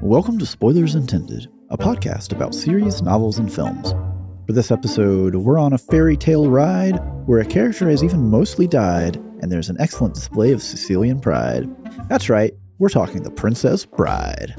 Welcome to Spoilers Intended, a podcast about series, novels, and films. For this episode, we're on a fairy tale ride where a character has even mostly died, and there's an excellent display of Sicilian pride. That's right, we're talking The Princess Bride.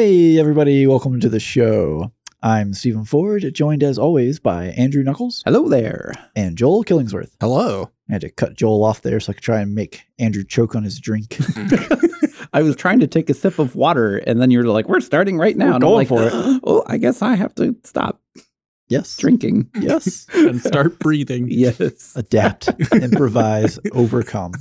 Hey, everybody, welcome to the show. I'm Steven Ford, joined as always by Andrew Knuckles Hello there. and Joel Killingsworth. Hello. I had to cut Joel off there so I could try and make Andrew choke on his drink. I was trying to take a sip of water, and then you were like, "We're starting right now." We're and I'm like, for it. Oh, I guess I have to stop yes. drinking. Yes. And start breathing. Yes, Adapt, improvise, overcome.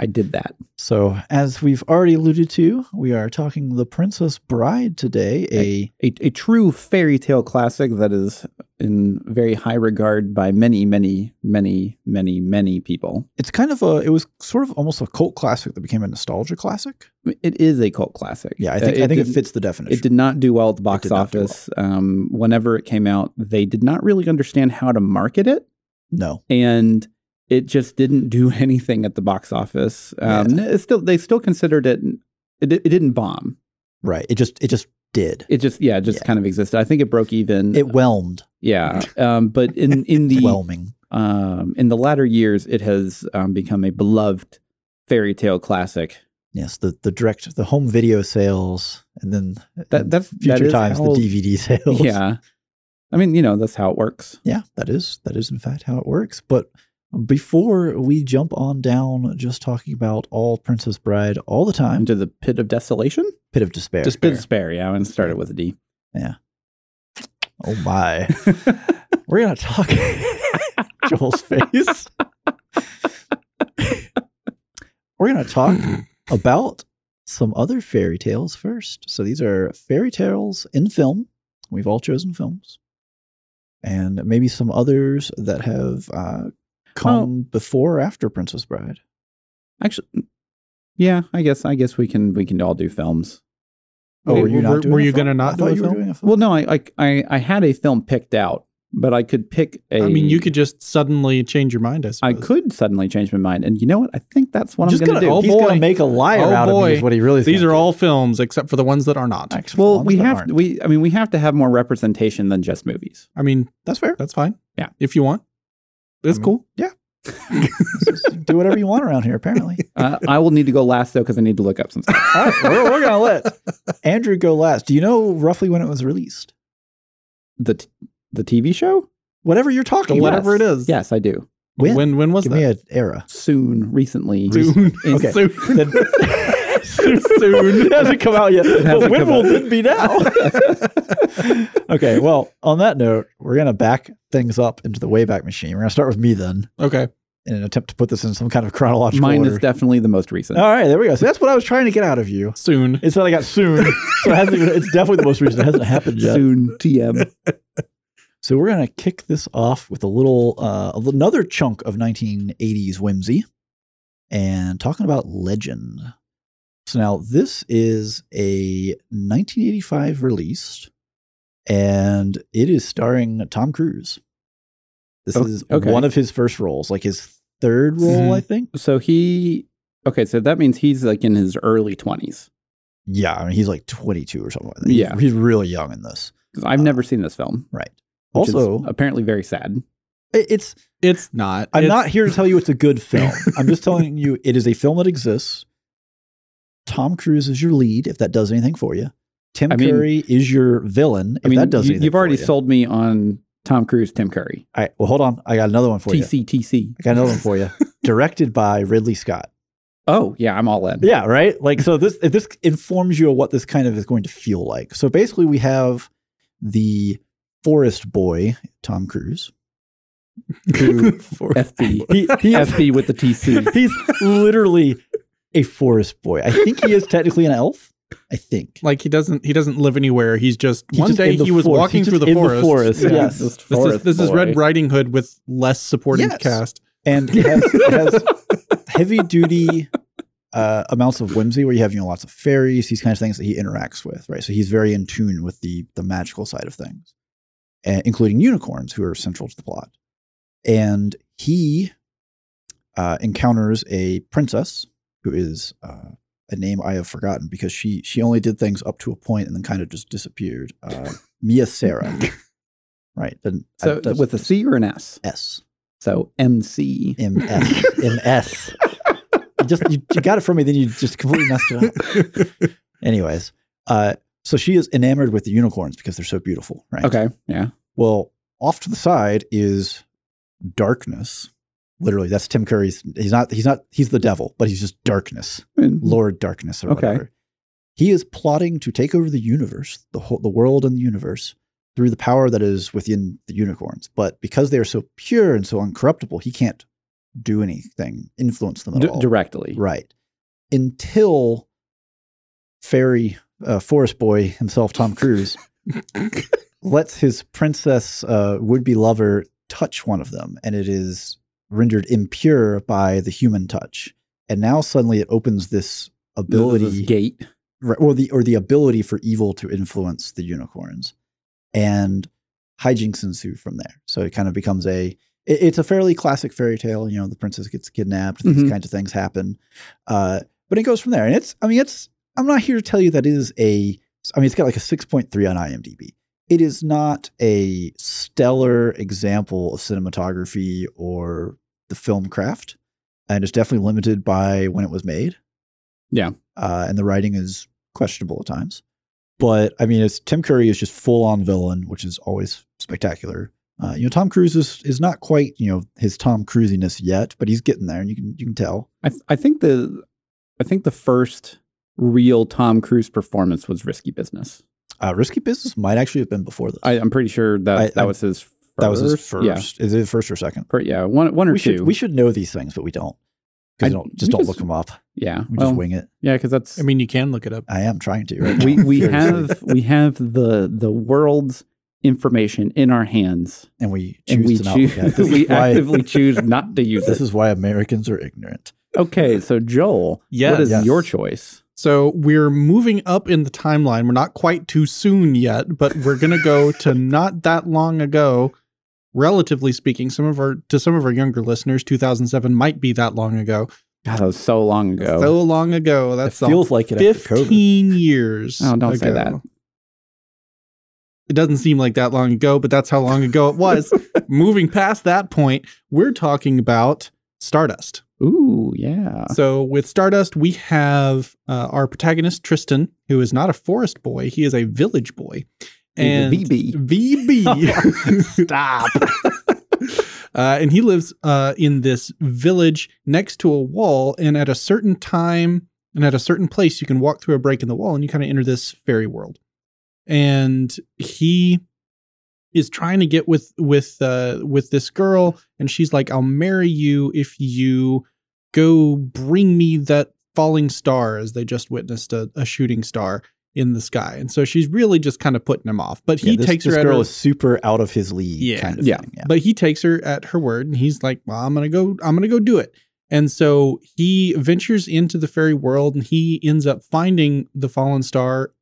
I did that. So, as we've already alluded to, we are talking The Princess Bride today. A A, a true fairy tale classic that is in very high regard by many, many, many, many, many people. it's kind of a it was sort of almost a cult classic that became a nostalgia classic. It is a cult classic. Yeah, I think Uh, I think it didn't- fits the definition. It did not do well at the box did office. Um, whenever it came out, they did not really understand how to market it. no. and it just didn't do anything at the box office. Um, it's still, they still considered it. It, it didn't bomb. Right. It just it just did. It just, yeah, it just Yeah. kind of existed. I think it broke even. It whelmed. yeah. Um, but in in the Whelming. um, in the latter years, it has um, become a beloved fairy tale classic. Yes, the the direct the home video sales and then That that's future is times how- the DVD sales. Yeah. I mean, you know, that's how it works. Yeah, that is that is in fact how it works. But before we jump on down, just talking about all Princess Bride all the time, Into the pit of desolation. pit of despair. Just- Pit of despair. Yeah, I'm gonna start it with a D. Yeah. Oh my, we're gonna talk. Joel's face. we're gonna talk about some other fairy tales first. So these are fairy tales in film. We've all chosen films, and maybe some others that have uh, come before or after Princess Bride. Actually, mm, yeah, I guess I guess we can we can all do films. Oh, Wait, were you were- not doing were a you film? gonna not I do a you were film? doing a film. Well, no, I I I, I had a film picked out, but I could pick a. I mean, you could just suddenly change your mind, I I could suddenly change my mind, and you know what? I think that's what just I'm going to gonna, do. he's oh, boy. gonna make a liar Oh, out of me. boy. Is what he really. These are all films except for the ones that are not. Actually, well, we have we. I mean, we have to have more representation than just movies. I mean, That's fair. that's fine. Yeah. If you want. It's I mean, cool. Yeah. do whatever you want around here. Apparently. Uh, I will need to go last though because I need to look up some stuff. All right, we're, we're gonna let Andrew go last. Do you know roughly when it was released? The t- the TV show, Whatever you're talking Whatever it is. Yes, I do. When? When when was Give that? me an era. Soon, recently. Soon. Okay. Soon. Then- soon. soon. it hasn't come out yet. But hasn't when will out. it be now? okay. Well, on that note, we're gonna back things up into the Wayback Machine. We're gonna start with me then, Okay. in an attempt to put this in some kind of chronological order. Mine order. is definitely the most recent. All right, there we go. So that's what I was trying to get out of you. Soon. It's that I got soon, so it hasn't even, it's definitely the most recent. It hasn't happened yet. Soon, TM. So we're gonna kick this off with a little, uh, another chunk of 1980s whimsy, and talking about Legend. So now this is a 1985 release, and it is starring Tom Cruise. This Oh, is okay. one of his first roles, like his third role, Mhm. I think. So he. Okay, so that means he's like in his early twenties. Yeah, I mean he's like 22 or something. Like. He's- Yeah. he's really young in this. I've Uh, never seen this film. Right. which is Also, apparently very sad. it's It's not. I'm It's- not here to tell you it's a good film. I'm just telling you it is a film that exists. Tom Cruise is your lead, if that does anything for you. Tim I mean- Curry is your villain, if I mean, that does anything you've already you. sold me on Tom Cruise, Tim Curry, All right, well, hold on. I got another one for you. TCTC. I got another one for you. Directed by Ridley Scott. Oh yeah, I'm all in. Yeah, right. Like so, this if this informs you of what this kind of is going to feel like. So basically, we have the forest boy, Tom Cruise. Who FB, he, he FB with the TC. He's literally a forest boy. I think he is technically an elf. I think. like he doesn't he doesn't live anywhere. He's just He's one just day in the he was walking He's through just the in the forest. forest, Yeah. yes. This This is forest this is. Red Riding Hood with less supporting Yes. cast. And has, has heavy duty uh, amounts of whimsy where you have you know lots of fairies, these kinds of things that he interacts with, right? So he's very in tune with the the magical side of things, and including unicorns who are central to the plot. And he uh, encounters a princess who is uh, a name I have forgotten because she she only did things up to a point and then kind of just disappeared. Uh, Mia Sara, right? Then So with a C or an S? S So MC. M S M S. You just you, you got it from me, then you just completely messed it up. Anyways, uh, so she is enamored with the unicorns because they're so beautiful, right? Okay. Yeah. Well, off to the side is darkness. Literally, that's Tim Curry's. He's not. He's not. He's the devil, but he's just darkness, And- Lord Darkness, or Okay. whatever. He is plotting to take over the universe, the whole, the world, and the universe through the power that is within the unicorns. But because they are so pure and so uncorruptible, he can't do anything, influence them at D- all. directly. Right. Until fairy uh, forest boy himself, Tom Cruise, lets his princess uh, would be lover touch one of them, and it is rendered impure by the human touch. And now suddenly it opens this ability, This gate. right, or the or the ability for evil to influence the unicorns, and hijinks ensue from there. So it kind of becomes a it- it's a fairly classic fairy tale. You know, the princess gets kidnapped, these Mhm. kinds of things happen, uh, but it goes from there. And it's I mean it's I'm not here to tell you that it is a I mean it's got like a six point three on IMDb. It is not a stellar example of cinematography or the film craft, and it's definitely limited by when it was made. Yeah. uh, and the writing is questionable at times. But I mean, it's Tim Curry is just full on villain, which is always spectacular. Uh, you know, Tom Cruise is is not quite you know his Tom Cruisiness yet, but he's getting there, and you can you can tell. I, th- I think the I think the first real Tom Cruise performance was Risky Business. Uh, Risky Business might actually have been before this. I, I'm pretty sure that I- that I- was his. First. that was his first. Yeah, Is it first or second? Per- yeah, one one or we two. should we should know these things, but we don't. Because I- don't just don't just- look them up. yeah, We well, just wing it. yeah, because that's I mean, you can look it up. I am trying to. Right we we have we have the the world's information in our hands, and we choose and we to not choose look at it. We why actively choose not to use this it. is why Americans are ignorant. Okay, so Joel, Yes. what is Yes. your choice? So we're moving up in the timeline. We're not quite too soon yet, but we're gonna go to not that long ago. Relatively speaking, some of our to some of our younger listeners, 2007 might be that long ago. God, that was so long ago. So long ago. That's it feels like it 15 years. Oh, don't say that. It doesn't seem like that long ago, but that's how long ago it was. Moving past that point, we're talking about Stardust. Ooh, yeah. So with Stardust, we have uh, our protagonist Tristan, who is not a forest boy; he is a village boy. And VB. VB. Stop. uh, and he lives uh, in this village next to a wall. And at a certain time and at a certain place, you can walk through a break in the wall and you kind of enter this fairy world. And he is trying to get with with uh, with this girl, and she's like, "I'll marry you if you go bring me that falling star." As they just witnessed a, a shooting star in the sky, and so she's really just kind of putting him off. But he Yeah, this, takes this her at girl her, is super out of his league Yeah. kind of Yeah. thing. Yeah. but he takes her at her word and he's like well i'm gonna go i'm gonna go do it and so he ventures into the fairy world and he ends up finding the fallen star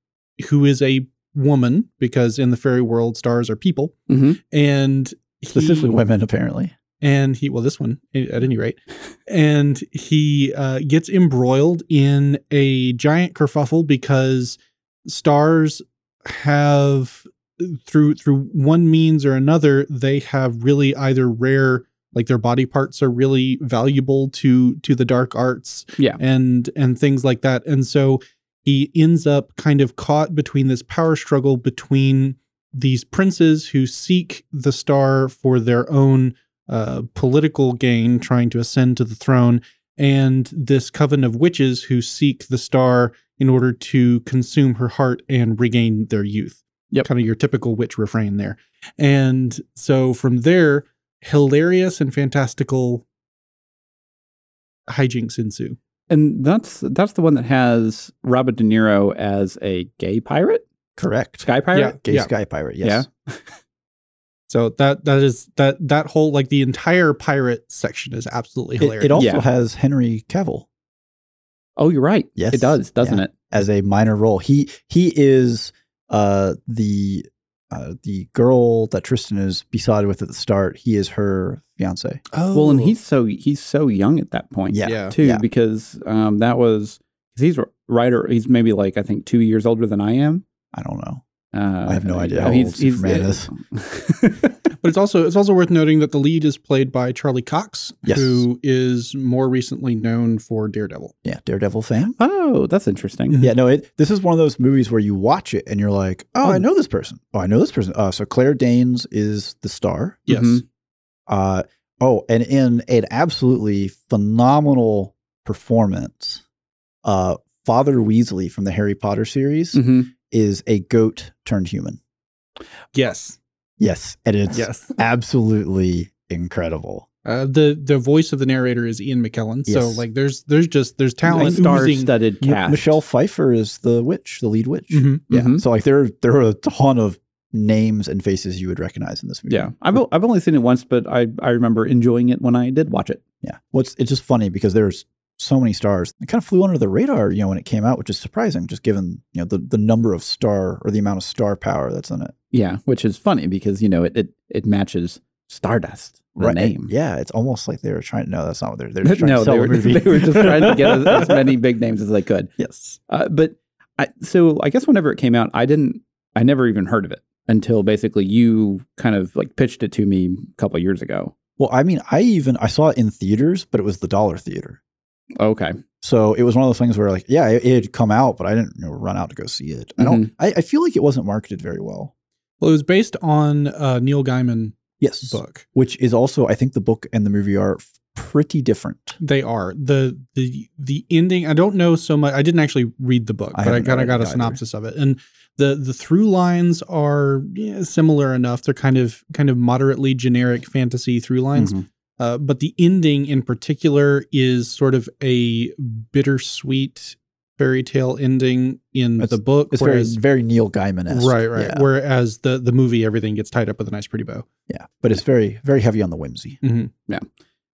who is a woman because in the fairy world stars are people Mhm. and he, Specifically women, apparently. and he well this one at any rate and he uh, gets embroiled in a giant kerfuffle because stars have through through one means or another they have really either rare like their body parts are really valuable to to the dark arts Yeah. and and things like that and so he ends up kind of caught between this power struggle between these princes who seek the star for their own uh, political gain, trying to ascend to the throne, and this coven of witches who seek the star in order to consume her heart and regain their youth. Yep. Kind of your typical witch refrain there. And so from there, hilarious and fantastical hijinks ensue. And that's that's the one that has Robert De Niro as a gay pirate, Correct. sky pirate. Yeah. Gay Yeah. sky pirate. Yes. Yeah. So that that is that that whole like the entire pirate section is absolutely It, hilarious. it also Yeah. has Henry Cavill Oh, you're right. Yes. it does, doesn't Yeah. it? as a minor role. He he is uh the uh, the girl that Tristan is besotted with at the start. He is her fiance. oh, Well, and he's so he's so young at that point. Yeah. yeah. too, Yeah. because um, that was 'cause he's right or he's maybe like I think two years older than I am. I don't know. Uh, I have no idea uh, how he's, old Superman he's, But it's also it's also worth noting that the lead is played by Charlie Cox, Yes. who is more recently known for Daredevil. Yeah, Daredevil fan. oh, that's interesting. Mhm. Yeah, no, it. This is one of those movies where you watch it and you're like, oh, I Oh. know this person. Oh, I know this person. Uh, so Claire Danes is the star. Yes. Mhm. Uh, oh, and in an absolutely phenomenal performance, uh, Father Weasley from the Harry Potter series Mhm. is a goat turned human. Yes. Yes, and it's Yes. absolutely incredible. Uh, the the voice of the narrator is Ian McKellen. So like there's there's just there's talent oozing. Star-studded M- cast. Michelle Pfeiffer is the witch, the lead witch. Mhm. Yeah, Mhm. so like there there are a ton of names and faces you would recognize in this movie. Yeah, I've o- I've only seen it once, but I I remember enjoying it when I did watch it. Yeah. Well, it's, it's just funny because there's so many stars. It kind of flew under the radar, you know, when it came out, which is surprising, just given, you know, the, the number of star or the amount of star power that's in it. Yeah, which is funny because you know it it, it matches Stardust, the name. Yeah. It's almost like they were trying, to no, that's not what they're, they're just trying no, to sell they were, they were just trying to get as, as many big names as they could. yes. Uh, but I, so I guess whenever it came out, I didn't, I never even heard of it until basically you kind of like pitched it to me a couple of years ago. Well, I mean, I even, I saw it in theaters, but it was the dollar theater. Okay. So it was one of those things where like, yeah, it, it had come out, but I didn't you know, run out to go see it. I don't, I, I feel like it wasn't marketed very well. Well, it was based on uh, Neil Gaiman Yes. book. Which is also, I think the book and the movie are pretty different. They are the the the ending. I don't know so much. I didn't actually read the book, I but I haven't kind of got it a either. synopsis of it, and the the through lines are yeah, similar enough. They're kind of kind of moderately generic fantasy through lines. Mhm. Uh, but the ending in particular is sort of a bittersweet fairy tale ending in It's- the book, It's very, whereas very Neil Gaiman esque. right, right. Yeah. Whereas the the movie, everything gets tied up with a nice pretty bow. yeah. But it's very, very heavy on the whimsy. Mhm.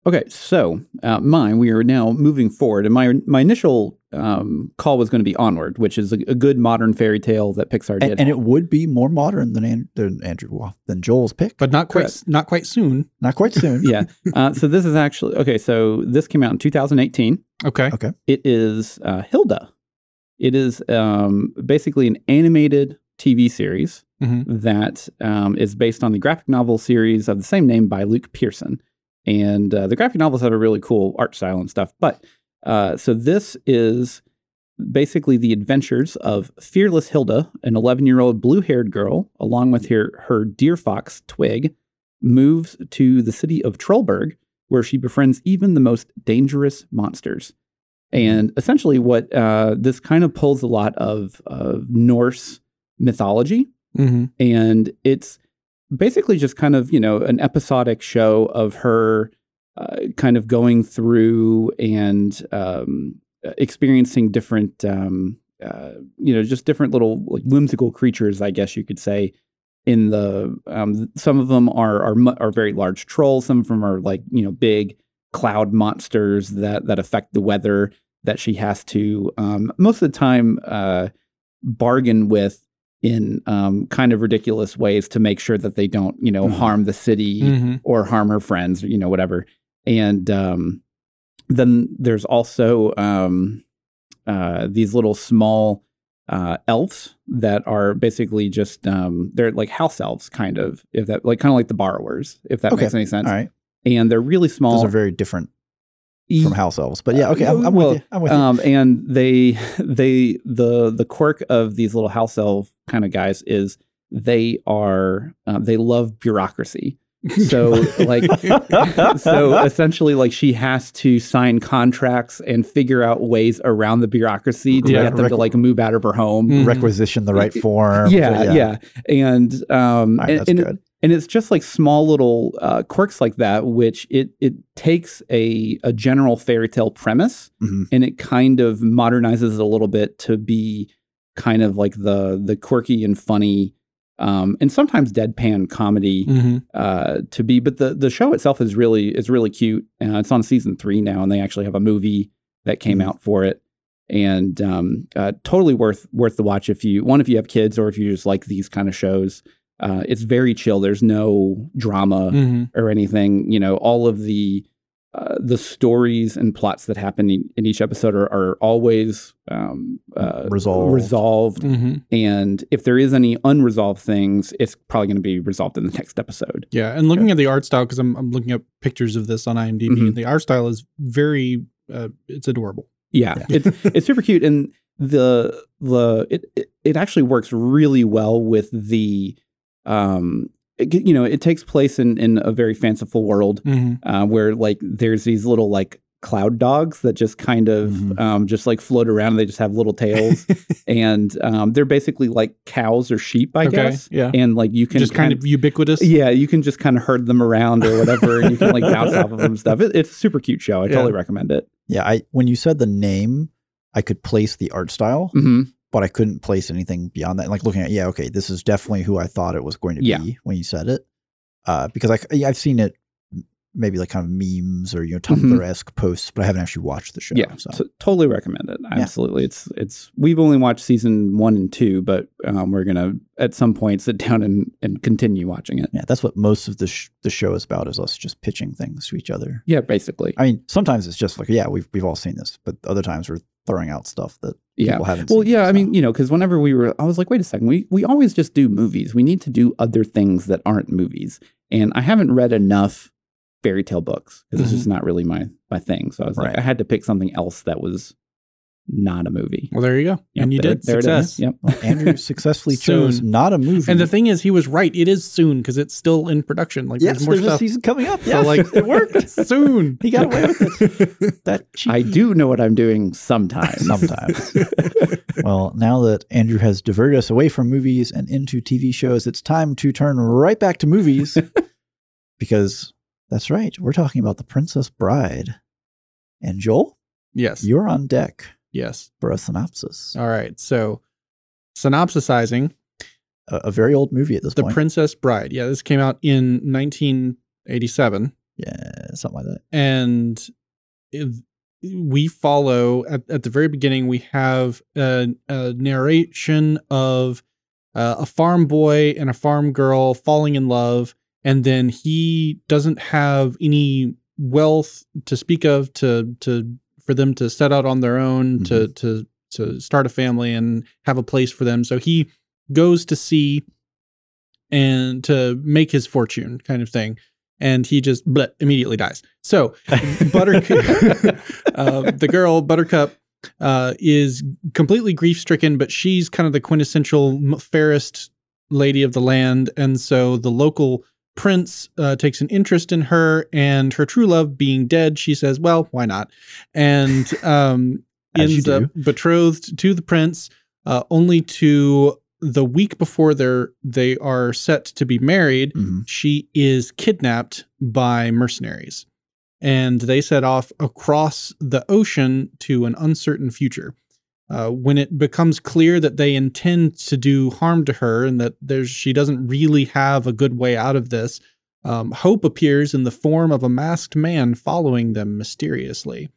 Okay, so uh, mine, we are now moving forward, and my my initial um, call was going to be Onward, which is a, a good modern fairy tale that Pixar did. And, and it would be more modern than, An- than Andrew, well, than Joel's pick. But not quite Correct. not quite soon. Not quite soon. yeah, uh, so this is actually okay. So this came out in 2018. Okay. Okay. It is uh, Hilda. It is um, basically an animated TV series Mhm. that um, is based on the graphic novel series of the same name by Luke Pearson. And uh, the graphic novels have a really cool art style and stuff. But uh, so this is basically the adventures of fearless Hilda, an 11 year old blue haired girl, along with her, her deer fox, Twig, moves to the city of Trollberg, where she befriends even the most dangerous monsters. And essentially, what uh, this kind of pulls a lot of, of Norse mythology hmm and it's basically just kind of you know an episodic show of her uh, kind of going through and um, experiencing different um, uh, you know just different little like whimsical creatures i guess you could say in the um, some of them are are are very large trolls some of them are like you know big cloud monsters that that affect the weather that she has to um, most of the time uh, bargain with in um, kind of ridiculous ways to make sure that they don't, you know, Mhm. harm the city hmm or harm her friends, you know, whatever. And um, then there's also um, uh, these little small uh, elves that are basically just um, they're like house elves, kind of, if that like kind of like the borrowers, if that Okay. makes any sense. All right. And they're really small. Those are very different from house elves. But yeah, okay, I'm, I'm Well, with you. I'm with you. Um, and they they the the quirk of these little house elf kind of guys is they are um, they love bureaucracy. So like so essentially like she has to sign contracts and figure out ways around the bureaucracy to Yeah. get them Rec- to like move out of her home. Mhm. Requisition the right form. Yeah, yeah, And um All right, and, that's and, good. and it's just like small little uh, quirks like that, which it it takes a a general fairy tale premise Mhm. and it kind of modernizes it a little bit to be kind of like the the quirky and funny um, and sometimes deadpan comedy Mhm. uh, to be. But the the show itself is really is really cute. Uh, it's on season three now, and they actually have a movie that came Mhm. out for it, and um, uh, totally worth worth the watch if you one if you have kids or if you just like these kind of shows. Uh, it's very chill. There's no drama Mhm. or anything. You know, all of the uh, the stories and plots that happen in, in each episode are, are always um, uh, Resolved. resolved. Mhm. And if there is any unresolved things, it's probably going to be resolved in the next episode. Yeah, and looking at the art style because I'm I'm looking up pictures of this on IMDb. Mhm. and The art style is very uh, it's adorable. Yeah, it's it's super cute, and the the it, it it actually works really well with the um it, you know it takes place in in a very fanciful world uh, where like there's these little like cloud dogs that just kind of Mhm. um, just like float around. And they just have little tails. And um, they're basically like cows or sheep i okay, guess. yeah, and like you can just kind of ubiquitous. yeah you can just kind of herd them around or whatever and you can like bounce off of them and stuff. It, it's a super cute show. I Yeah. totally recommend it. Yeah, I when you said the name, I could place the art style, hmm but I couldn't place anything beyond that. Like looking at, yeah, okay, this is definitely who I thought it was going to Yeah. be when you said it. Uh, because I, yeah, I've seen it maybe like kind of memes or you know Tumblr esque posts, but I haven't actually watched the show. Mm-hmm. yeah so. so totally recommend it absolutely it's it's we've only watched season one and two but um, we're gonna at some point sit down and and continue watching it yeah, that's what most of the sh- the show is about is us just pitching things to each other. yeah basically I mean, sometimes it's just like, yeah, we've we've all seen this, but other times we're throwing out stuff that yeah people haven't Well, seen. yeah, I mean, you know, because whenever we were, I was like, wait a second, we we always just do movies. We need to do other things that aren't movies. And I haven't read enough fairy tale books because it's mm-hmm. just not really my my thing. So I was like, I had to pick something else that was not a movie. Well, there you go, Yep, and you there- did there it is. success. Yep. Well, Andrew successfully chose not a movie. And the thing is, he was right. It is soon because it's still in production. Like yes, there's more there's a stuff. season coming up. So Yeah, like it worked. soon. He got away with it. That I do know what I'm doing sometimes. Sometimes. well, now that Andrew has diverted us away from movies and into TV shows, it's time to turn right back to movies because that's right. We're talking about The Princess Bride. And Joel, Yes. you're on deck yes. for a synopsis. All right. So, synopsisizing A, a very old movie at this The point. Princess Bride. Yeah, this came out in 1987. yeah, something like that. and it- we follow at, at the very beginning we have a, a narration of uh, a farm boy and a farm girl falling in love and then he doesn't have any wealth to speak of to to for them to set out on their own to to to start a family and have a place for them. So he goes to sea and to make his fortune kind of thing and he just bleh, immediately dies. So Buttercup, uh, the girl Buttercup, uh, is completely grief stricken, but she's kind of the quintessential fairest lady of the land, and so the local prince uh, takes an interest in her, and her true love being dead, she says, "Well, why not?" and um, ends up betrothed to the prince, uh, only to the week before they're they are set to be married Mhm. she is kidnapped by mercenaries and they set off across the ocean to an uncertain future. Uh, when it becomes clear that they intend to do harm to her and that there's she doesn't really have a good way out of this, um, hope appears in the form of a masked man following them mysteriously,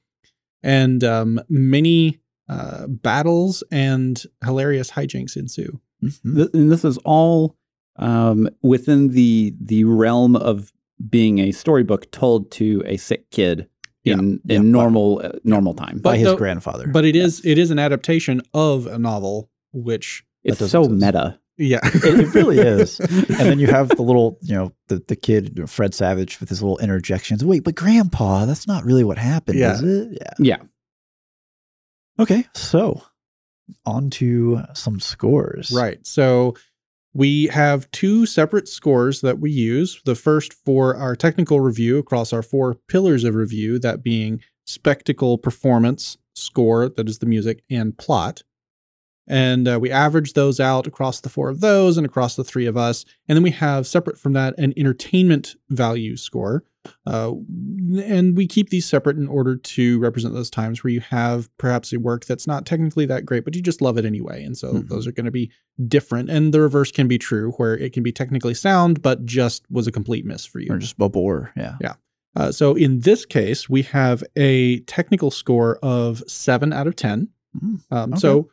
and um, many uh, battles and hilarious hijinks ensue. Mhm. And this is all um, within the the realm of being a storybook told to a sick kid Yeah. in Yeah. in normal uh, normal time. But By his the- grandfather. But it is it is an adaptation of a novel, which it's so exist. meta. yeah, it, it really is. And then you have the little, you know, the, the kid, Fred Savage, with his little interjections. Wait, but grandpa, that's not really what happened, Yeah. is it? Yeah. Yeah. Okay. So on to some scores. Right. So we have two separate scores that we use. The first for our technical review across our four pillars of review, that being spectacle, performance, score, that is the music, and plot. And uh, we average those out across the four of those and across the three of us. And then we have separate from that an entertainment value score, Uh, and we keep these separate in order to represent those times where you have perhaps a work that's not technically that great, but you just love it anyway. And so Mhm. those are going to be different. And the reverse can be true, where it can be technically sound, but just was a complete miss for you. Or just a bore. Yeah. Yeah. Uh, so in this case, we have a technical score of seven out of 10. Mm, Um, okay. So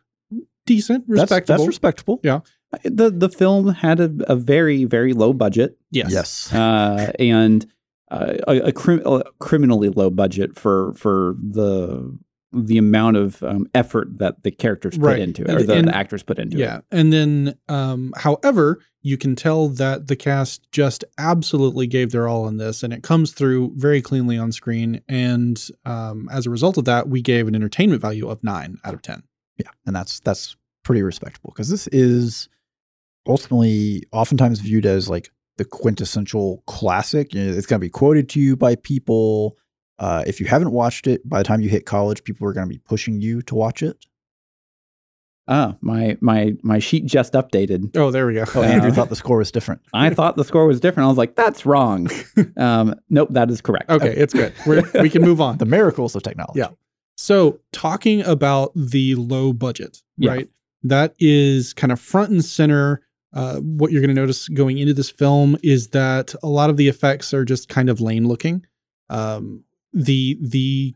decent, That's, respectable. that's respectable. Yeah the the film had a, a very very low budget, yes. Yes. uh, and uh, a, a, crim- a criminally low budget for for the the amount of um, effort that the characters put Right. into it, or the, And- the actors put into it. Yeah. And then, um, however, you can tell that the cast just absolutely gave their all on this, and it comes through very cleanly on screen. And um, as a result of that, we gave an entertainment value of nine out of 10. Yeah, and that's that's pretty respectable because this is ultimately oftentimes viewed as like the quintessential classic. You know, it's going to be quoted to you by people. Uh, if you haven't watched it, by the time you hit college, people are going to be pushing you to watch it. Ah, my my my sheet just updated. Oh, there we go. Oh, Andrew Uh, thought the score was different. I thought the score was different. I was like, that's wrong. um, nope, that is correct. okay, it's good. We're, we can move on. The miracles of technology. Yeah. So, talking about the low budget, Yeah. right? That is kind of front and center. Uh, what you're going to notice going into this film is that a lot of the effects are just kind of lame looking. Um, the the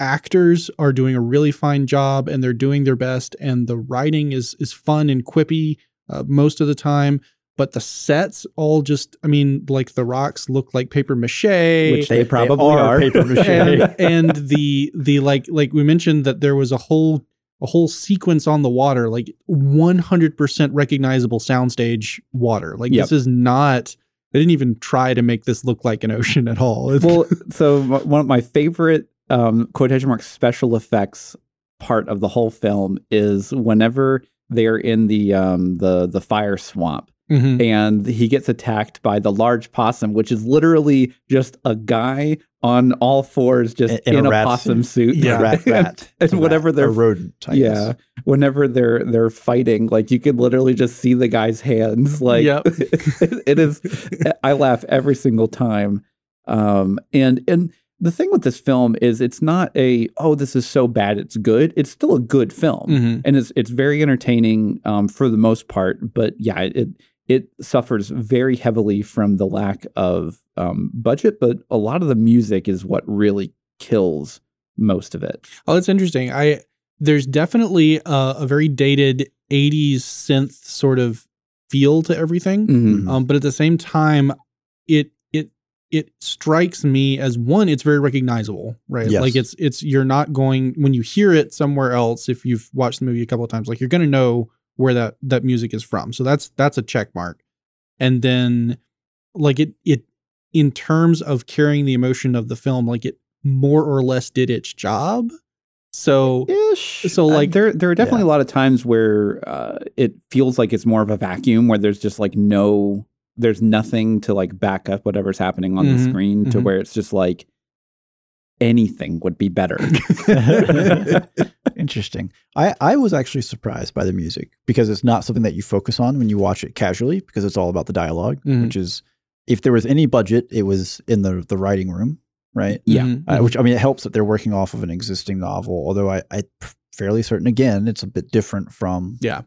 actors are doing a really fine job and they're doing their best, and the writing is is fun and quippy uh, most of the time. But the sets all just, I mean, like the rocks look like paper mache Which they probably are. paper mache. and, and the the like like we mentioned that there was a whole a whole sequence on the water like 100% recognizable soundstage water like Yep. this is not they didn't even try to make this look like an ocean at all It's- well, so one of my favorite um, quotation mark special effects part of the whole film is whenever they're in the um, the the fire swamp Mhm. and he gets attacked by the large possum, which is literally just a guy on all fours, just In- in, in a a, rat possum suit. Yeah, rat, rat. and, It's a whenever rat, they're a rodent. I yeah, guess. whenever they're they're fighting, like you can literally just see the guy's hands. Like Yep. it is. I laugh every single time. Um, and and the thing with this film is it's not a oh this is so bad it's good. It's still a good film Mhm. and it's it's very entertaining um, for the most part. But yeah, it it suffers very heavily from the lack of um, budget. But a lot of the music is what really kills most of it. oh that's interesting i there's definitely a, a very dated 80s synth sort of feel to everything Mhm. um, but at the same time it it it strikes me as one it's very recognizable right Yes. like it's it's you're not going when you hear it somewhere else if you've watched the movie a couple of times like you're going to know where that that music is from. So that's that's a check mark. And then like it it in terms of carrying the emotion of the film like it more or less did its job. So Ish. So, Uh, like- there, there are definitely a lot of times where uh, it feels like it's more of a vacuum, where there's just like no, there's nothing to like back up whatever's happening on Mhm, the screen, to mhm. where it's just like anything would be better. Interesting. I, I was actually surprised by the music because it's not something that you focus on when you watch it casually because it's all about the dialog Mhm. which is if there was any budget, it was in the the writing room, right? Yeah. Mhm, Uh, which I mean, it helps that they're working off of an existing novel. Although I, I'm fairly certain, again, it's a bit different from Yeah.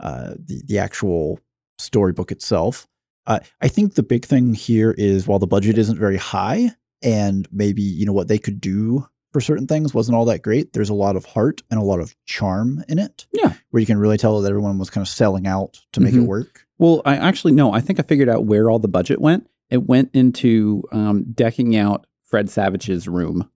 uh, the the actual storybook itself. Uh, I think the big thing here is while the budget isn't very high, and maybe you know what they could do for certain things wasn't all that great. There's a lot of heart and a lot of charm in it. Yeah. where you can really tell that everyone was kind of selling out to make it Mhm. work. Well, I actually no, I think I figured out where all the budget went. It went into um, decking out Fred Savage's room.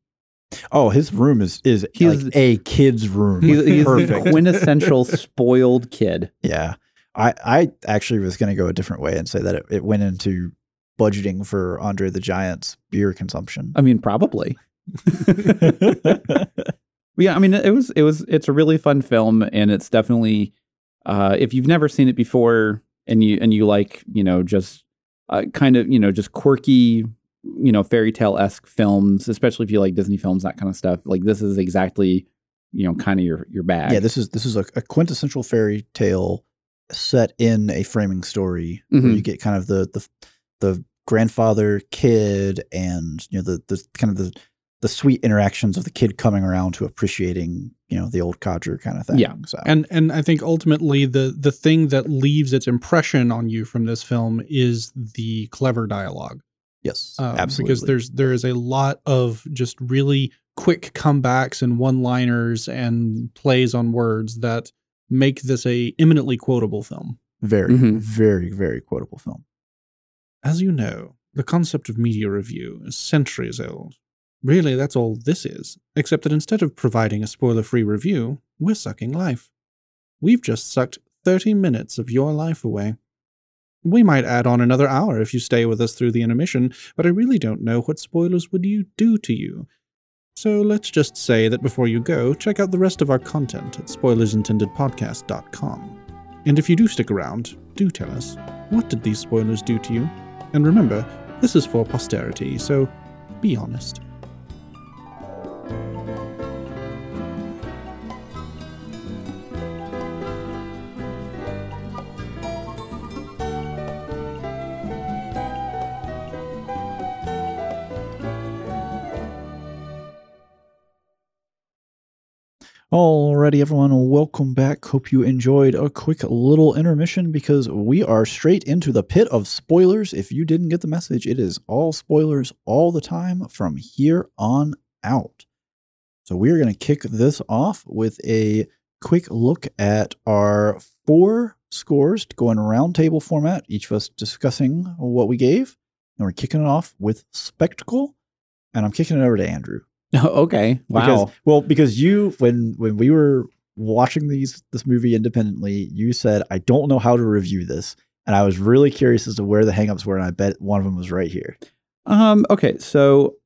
Oh, his room is is He's- like a kid's room. He's, he's Perfect. quintessential spoiled kid. Yeah. I, I actually was going to go a different way and say that it, it went into budgeting for Andre the Giant's beer consumption. I mean, probably. Yeah, I mean, it was it was it's a really fun film, and it's definitely uh, if you've never seen it before, and you and you like you know just uh, kind of you know just quirky you know fairy tale esque films, especially if you like Disney films, that kind of stuff. Like this is exactly you know kind of your your bag. yeah, this is this is a, a quintessential fairy tale set in a framing story where Mhm. you get kind of the the the grandfather kid and you know the the kind of the the sweet interactions of the kid coming around to appreciating you know the old codger kind of thing. Yeah. So And and I think ultimately the the thing that leaves its impression on you from this film is the clever dialogue. yes, Um, absolutely. Because there's there is a lot of just really quick comebacks and one-liners and plays on words that make this a eminently quotable film. very Mhm. very very quotable film. As you know, the concept of media review is centuries old. Really, that's all this is, except that instead of providing a spoiler free review, we're sucking life. We've just sucked 30 minutes of your life away. We might add on another hour if you stay with us through the intermission, but I really don't know what spoilers would you do to you. So let's just say that before you go, check out the rest of our content at spoilersintendedpodcast.com. And if you do stick around, do tell us, what did these spoilers do to you? And remember, this is for posterity, so be honest. Alrighty, everyone, welcome back. Hope you enjoyed a quick little intermission because we are straight into the pit of spoilers. If you didn't get the message, it is all spoilers all the time from here on out. So we are going to kick this off with a quick look at our four scores to go in round table format, each of us discussing what we gave. And we're kicking it off with Spectacle. And I'm kicking it over to Andrew. okay. Wow. Because, well, because you when when we were watching these this movie independently, you said I don't know how to review this, and I was really curious as to where the hangups were, and I bet one of them was right here. um. Okay. So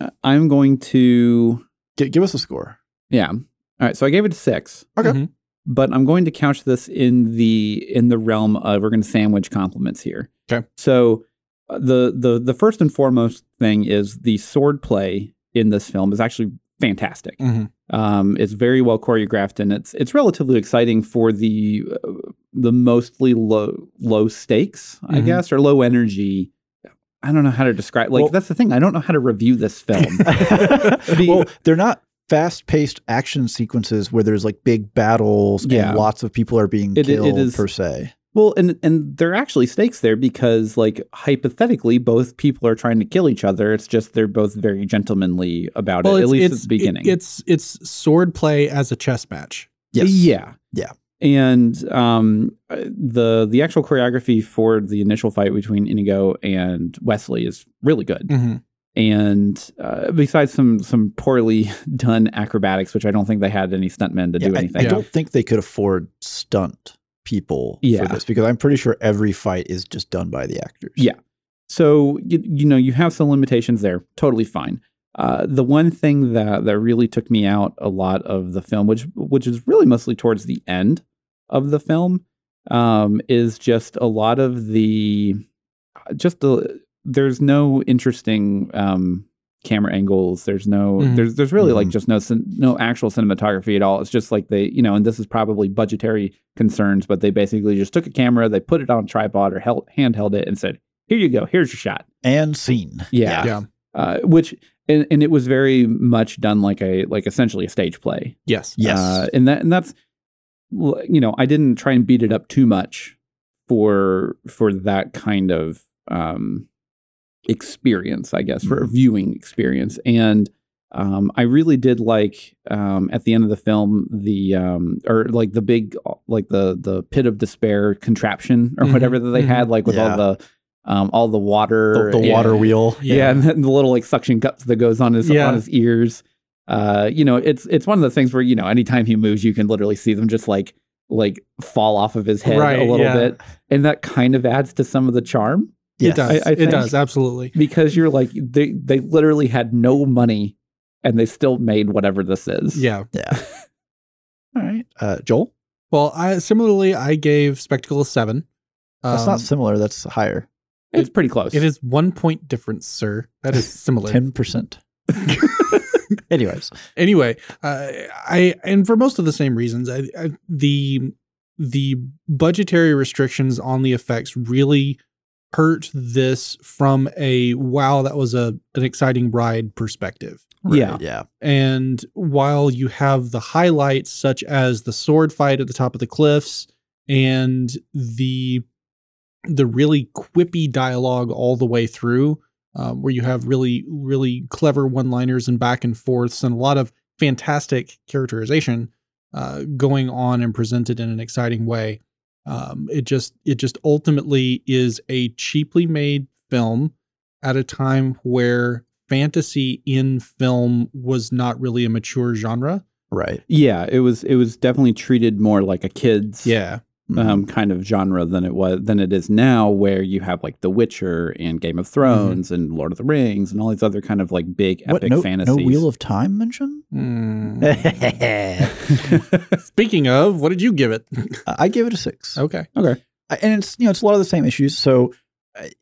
uh, I'm going to. G- give us a score. Yeah. All right. So I gave it a six. Okay. Mhm. but I'm going to couch this in the in the realm of we're going to sandwich compliments here. Okay. So uh, the the the first and foremost thing is the sword play in this film is actually fantastic. Mhm. Um, it's very well choreographed and it's it's relatively exciting for the uh, the mostly low low stakes, I Mhm. guess, or low energy. I don't know how to describe. Like Well- that's the thing. I don't know how to review this film. well, they're not fast-paced action sequences where there's like big battles Yeah. and lots of people are being It- it killed is- per se. Well, and and there are actually stakes there because, like, hypothetically, both people are trying to kill each other. It's just they're both very gentlemanly about it, at least at the beginning. it- it's it's sword play as a chess match. Yes. Yeah. Yeah. And um, uh, the the actual choreography for the initial fight between Inigo and Westley is really good. Mm-hmm. And uh, besides some some poorly done acrobatics, which I don't think they had any stuntmen to Yeah, do anything. I Yeah. don't think they could afford stunt people Yeah. for this because I'm pretty sure every fight is just done by the actors. Yeah. So you, you know you have some limitations there. Totally fine. Uh, the one thing that that really took me out a lot of the film, which which is really mostly towards the end of the film, um, is just a lot of the just the there's no interesting um, camera angles. There's no Mhm. there's there's really like Mhm. just no no actual cinematography at all. It's just like they you know, and this is probably budgetary concerns, but they basically just took a camera, they put it on a tripod or held, handheld it, and said, "Here you go, here's your shot." And scene. Yeah, Yeah. Uh, which and, and it was very much done like a like essentially a stage play. Yes. Yes. Uh, and that and that's l- you know I didn't try and beat it up too much for for that kind of um, experience, I guess, for a Mhm. viewing experience. And um, I really did like um, at the end of the film the um, or like the big like the the pit of despair contraption or Mhm, whatever that they mhm. had, like with Yeah. all the um, all the water, The, the and- water wheel. yeah, and then the little like suction cups that goes on his Yeah. on his ears. Uh, you know, it's it's one of the things where you know anytime he moves, you can literally see them just like like fall off of his head Right, a little yeah. bit, and that kind of adds to some of the charm Yes. It does. I- I it does absolutely. because you're like they they literally had no money and they still made whatever this is. Yeah. Yeah. All right. Uh, Joel? Well, I similarly I gave Spectacle a seven. That's Um, not similar. That's higher. it's pretty close. It is one point difference, sir. That is similar. 10%. Anyways. anyway, uh, I and for most of the same reasons, I, I, the the budgetary restrictions on the effects really hurt this from a wow that was a an exciting ride perspective. Yeah. Yeah. And while you have the highlights such as the sword fight at the top of the cliffs and the the really quippy dialogue all the way through, um, where you have really really clever one liners and back and forths and a lot of fantastic characterization uh, going on and presented in an exciting way. Um, it just it just ultimately is a cheaply made film at a time where fantasy in film was not really a mature genre. Right. Yeah, it was it was definitely treated more like a kids Yeah. Mhm. um, kind of genre than it was than it is now, where you have like The Witcher and Game of Thrones and Lord of the Rings and all these other kind of like big what, epic no, fantasies. no Wheel of Time mention? Mm. Speaking of, what did you give it? I give it a six. okay. okay. And it's you know it's a lot of the same issues. So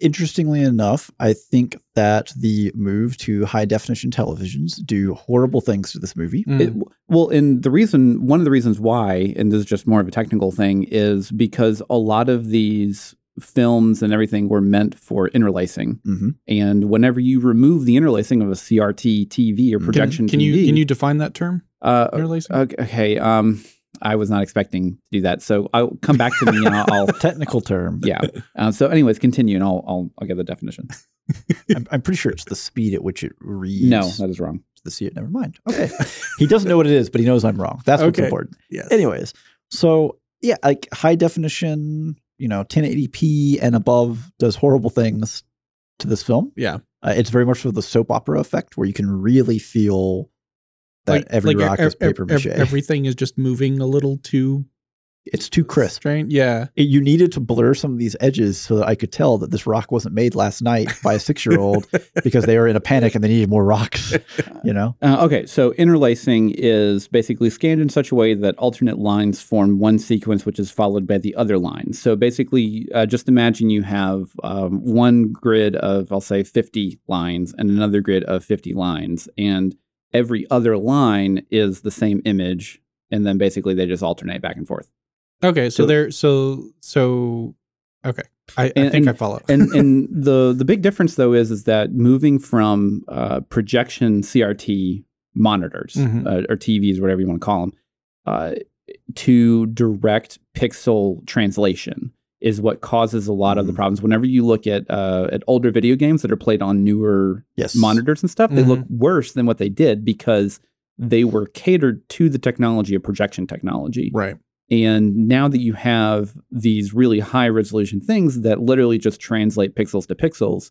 interestingly enough, I think that the move to high definition televisions do horrible things to this movie. Mm. It, well, and the reason, one of the reasons why, and this is just more of a technical thing, is because a lot of these films and everything were meant for interlacing. hmm And whenever you remove the interlacing of a CRT TV or projection can, TV, you can you define that term? uh, Interlacing? okay, okay, um, I was not expecting to do that, so I'll come back to me and I'll. I'll Technical term. yeah. Uh, so, anyways, continue, and I'll I'll I'll get the definition. I'm, I'm pretty sure it's the speed at which it reads. No, that is wrong. the see it. Never mind. Okay. he doesn't know what it is, but he knows I'm wrong. That's what's Okay. important. Yes. Anyways, so yeah, like high definition, you know, 1080p and above does horrible things to this film. Yeah. Uh, it's very much for the soap opera effect where you can really feel that every rock ev- is paper ev- mache. everything is just moving a little too it's too crisp. strange. Yeah. It- you needed to blur some of these edges so that I could tell that this rock wasn't made last night by a six year old because they were in a panic and they needed more rocks. You know? Uh, okay, so interlacing is basically scanned in such a way that alternate lines form one sequence, which is followed by the other line. So basically, uh, just imagine you have um, one grid of, I'll say, 50 lines and another grid of 50 lines, and every other line is the same image, and then basically they just alternate back and forth. Okay. So, So- there. So so. Okay. I, I And- think I follow. and and the the big difference though is is that moving from uh, projection CRT monitors Mhm. uh, or TVs, whatever you want to call them, uh, to direct pixel translation is what causes a lot of the Mhm. problems. Whenever you look at uh, at older video games that are played on newer Yes. monitors and stuff, they Mhm. look worse than what they did because they were catered to the technology of projection technology. right. And now that you have these really high resolution things that literally just translate pixels to pixels,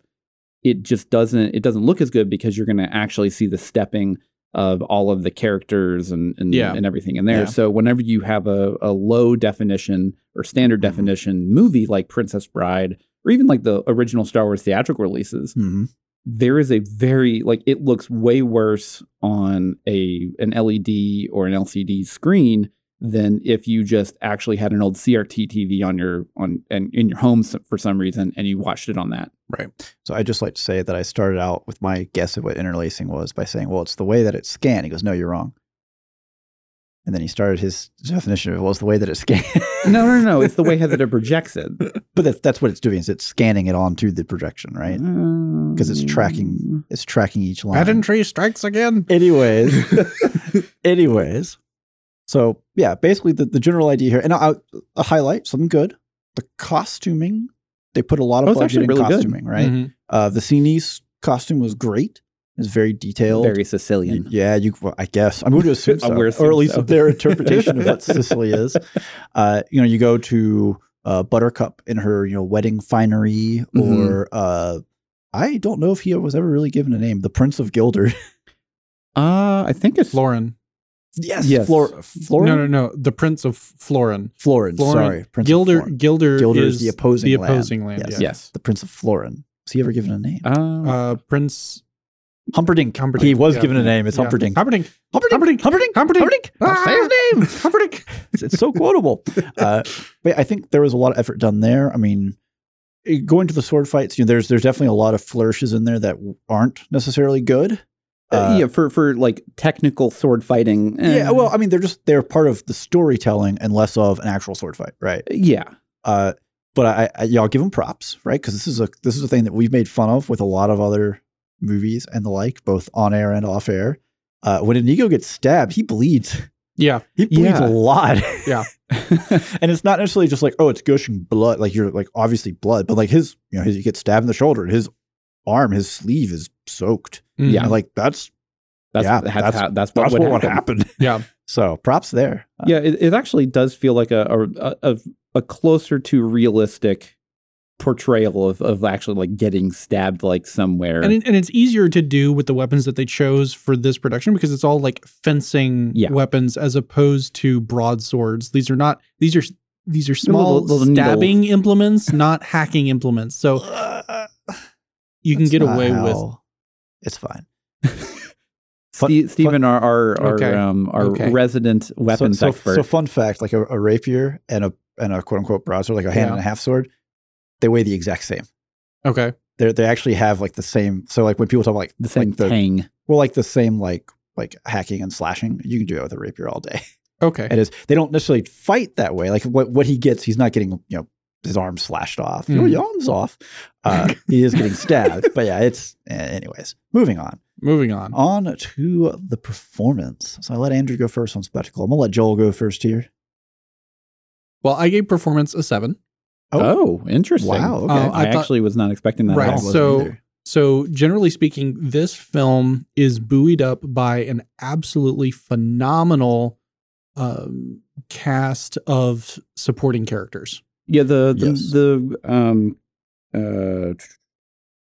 it just doesn't it doesn't look as good because you're going to actually see the stepping of all of the characters and and, Yeah. and everything in there. Yeah. So whenever you have a, a low definition or standard Mhm. definition movie like Princess Bride or even like the original Star Wars theatrical releases, Mhm. there is a very like it looks way worse on a an LED or an LCD screen than if you just actually had an old CRT TV on your on and in your home for some reason and you watched it on that. Right. So I just like to say that I started out with my guess of what interlacing was by saying, well, it's the way that it's scanned. He goes, no, you're wrong. And then he started his definition of, well, it's the way that it's scanned. No, no, no, it's the way that it projects it. but that, that's what it's doing is it's scanning it onto the projection, right? Because it's tracking, mm. it's tracking each line. Pedantry strikes again. Anyways, anyways. So yeah, basically the, the general idea here, and I, a highlight, something good. The costuming, they put a lot Oh, of it's budget in really good. costuming, right? Mhm. Uh, Vizzini's costume was great. It's very detailed. Very Sicilian. Yeah, you. Well, I guess I'm going to assume I so, would or at least so. their interpretation of what Sicily is. Uh, you know, you go to uh, Buttercup in her, you know, wedding finery, Mhm. or uh, I don't know if he was ever really given a name. The Prince of Guilder. Uh, I think it's Florin. Yes, Yes. Flor- Florin. No, no, no. The Prince of Florin. Florin. Florin- Sorry, Prince of Guilder. Florin. Guilder. Guilder is is the opposing the opposing land. Yes. yeah. yes. The Prince of Florin. Was he ever given a name? Uh, Uh, Prince Humperdinck. Humperdinck. He was yeah. given a name. It's Yeah. Humperdinck. Humperdinck. Humperdinck. Humperdinck. Humperdinck. Don't say his name. Humperdinck. it's, it's so quotable. Uh, but I think there was a lot of effort done there. I mean, eh, going to the sword fights, you know, there's there's definitely a lot of flourishes in there that aren't necessarily good. Uh, Uh, yeah, for for like technical sword fighting. eh, Yeah, well, I mean, they're just they're part of the storytelling and less of an actual sword fight, right? yeah. Uh, but I, I y'all give them props, right? Because this is a this is a thing that we've made fun of with a lot of other movies and the like, both on air and off air. Uh, when Inigo gets stabbed, he bleeds. Yeah. He bleeds Yeah. a lot. Yeah. and it's not necessarily just like, oh, it's gushing blood. Like you're like obviously blood, but like his, you know, his, he gets stabbed in the shoulder, and his arm, his sleeve is soaked. Mhm. Yeah. Like that's That's Yeah, that's that's- how, that's what that's would what happen. happen. Yeah. So props there. Uh, Yeah, it, it actually does feel like a a, a a closer to realistic portrayal of of actually like getting stabbed like somewhere. And, it, and it's easier to do with the weapons that they chose for this production because it's all like fencing Yeah. weapons as opposed to broadswords. These are not these are these are small little- little stabbing implements, not hacking implements. So you can get not away with It's fine. Ste- Stephen, our our, our, Okay. um, our Okay. resident weapons so, so, expert. So fun fact, like a, a rapier and a and a quote unquote broadsword, like a hand Yeah. and a half sword, they weigh the exact same. okay. They they actually have like the same. So like when people talk about like the same like the, tang. well, like the same like like hacking and slashing, you can do it with a rapier all day. Okay. It is. They don't necessarily fight that way. Like what what he gets, he's not getting you know his arm slashed off. Your Mhm. arm's off. Uh, he is getting stabbed. But yeah, it's eh, anyways. Moving on. Moving on. On to the performance. So I let Andrew go first on spectacle. I'm gonna let Joel go first here. Well, I gave performance a seven. Oh, interesting. Wow. Okay. Uh, I, I thought- actually was not expecting that. Right, At all. so- either. So, generally speaking, this film is buoyed up by an absolutely phenomenal um, cast of supporting characters. Yeah, the the, Yes. the um uh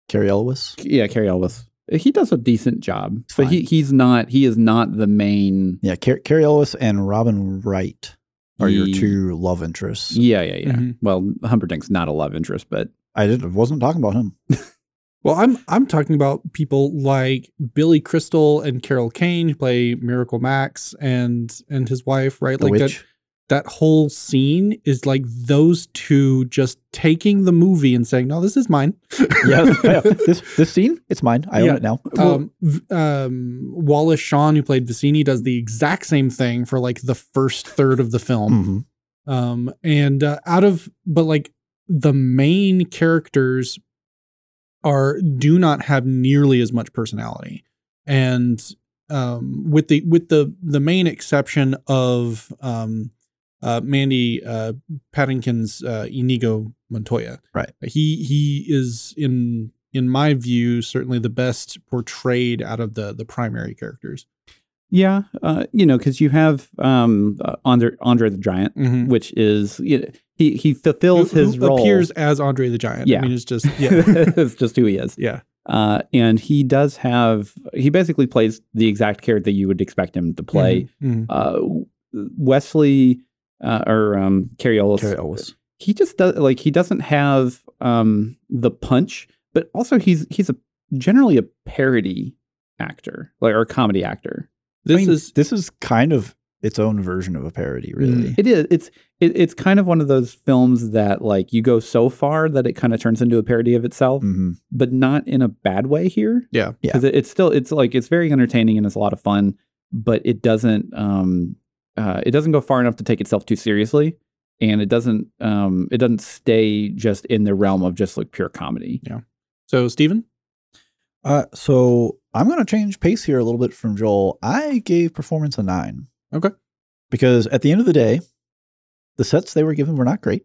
Cary Elwes. yeah, Cary Ellis. He does a decent job, It's but he he's not he is not the main. Yeah, Car- Cary Elwes and Robin Wright are your two love interests. Yeah, yeah, yeah. Mhm. Well, Humperdinck's not a love interest, but I didn't wasn't talking about him. Well, I'm I'm talking about people like Billy Crystal and Carol Kane who play Miracle Max and and his wife, right? The like witch. that whole scene is like those two just taking the movie and saying, "No, this is mine." yeah, yeah. This this scene, it's mine. I Yeah. own it now. um, v- um, Wallace Shawn, who played Vizzini, does the exact same thing for like the first third of the film. Mhm. Um, and uh, out of, but like the main characters are do not have nearly as much personality, and um, with the with the the main exception of um, uh, Mandy uh, Patinkin's uh, Inigo Montoya, Right. He he is in in my view certainly the best portrayed out of the the primary characters. yeah, uh, you know, because you have um uh, Andre Andre the Giant, Mm-hmm. which is you know, he he fulfills his role. appears as Andre the Giant. Yeah. I mean, it's just yeah, it's just who he is. yeah. Uh, and he does have he basically plays the exact character that you would expect him to play. Mhm. Uh, Westley uh, or um, Cary Ellis, Cary Elwes. he just does like he doesn't have um the punch, but also he's he's a generally a parody actor, like or a comedy actor. This I mean, is this is kind of its own version of a parody, really. It is. It's it, it's kind of one of those films that like you go so far that it kind of turns into a parody of itself, Mhm. but not in a bad way here. yeah. Yeah. because it, it's still it's like it's very entertaining and it's a lot of fun, but it doesn't um uh it doesn't go far enough to take itself too seriously, and it doesn't um it doesn't stay just in the realm of just like pure comedy. Yeah. So Stephen, Uh, so I'm going to change pace here a little bit from Joel. I gave performance a nine. Okay. Because at the end of the day, the sets they were given were not great.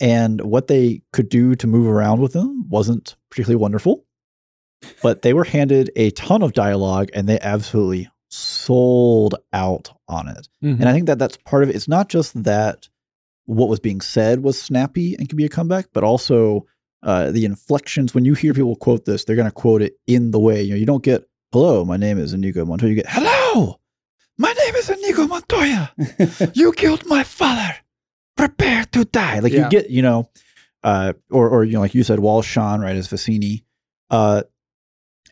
And what they could do to move around with them wasn't particularly wonderful. But they were handed a ton of dialogue and they absolutely sold out on it. And I think that that's part of it. It's not just that what was being said was snappy and could be a comeback, but also uh, the inflections. When you hear people quote this, they're going to quote it in the way. You know, you don't get "Hello, my name is Inigo Montoya." You get "Hello, my name is Inigo Montoya. You killed my father. Prepare to die." Like Yeah. you get, you know, uh, or or you know, like you said, Wall Shawn, right, as Vizzini. Uh,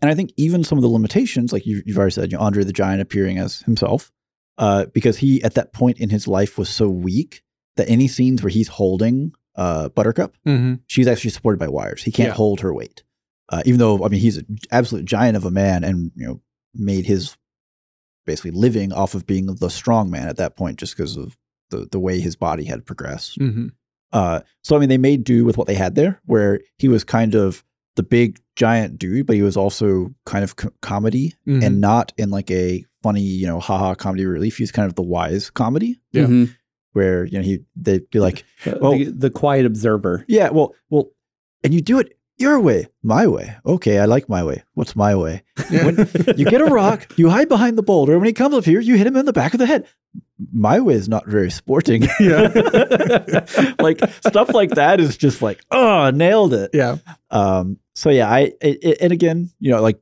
and I think even some of the limitations, like you, you've already said, you know, Andre the Giant appearing as himself, uh, because he at that point in his life was so weak that any scenes where he's holding uh, Buttercup, Mm-hmm. she's actually supported by wires. He can't Yeah. hold her weight, uh, even though I mean he's an absolute giant of a man, and you know made his basically living off of being the strong man at that point, just because of the the way his body had progressed. Mm-hmm. Uh, so I mean, they made do with what they had there, where he was kind of the big giant dude, but he was also kind of co- comedy Mhm. and not in like a funny, you know, haha comedy relief. He's kind of the wise comedy Yeah. Mhm. where you know he they'd be like, Well- the, the quiet observer. yeah, well, well, and you do it your way, my way. Okay, I like my way. What's my way? When you get a rock, you hide behind the boulder. When he comes up here, you hit him in the back of the head. My way is not very sporting. Yeah. like stuff like that is just like, oh, nailed it. yeah. Um, so yeah, I it, it- and again, you know, like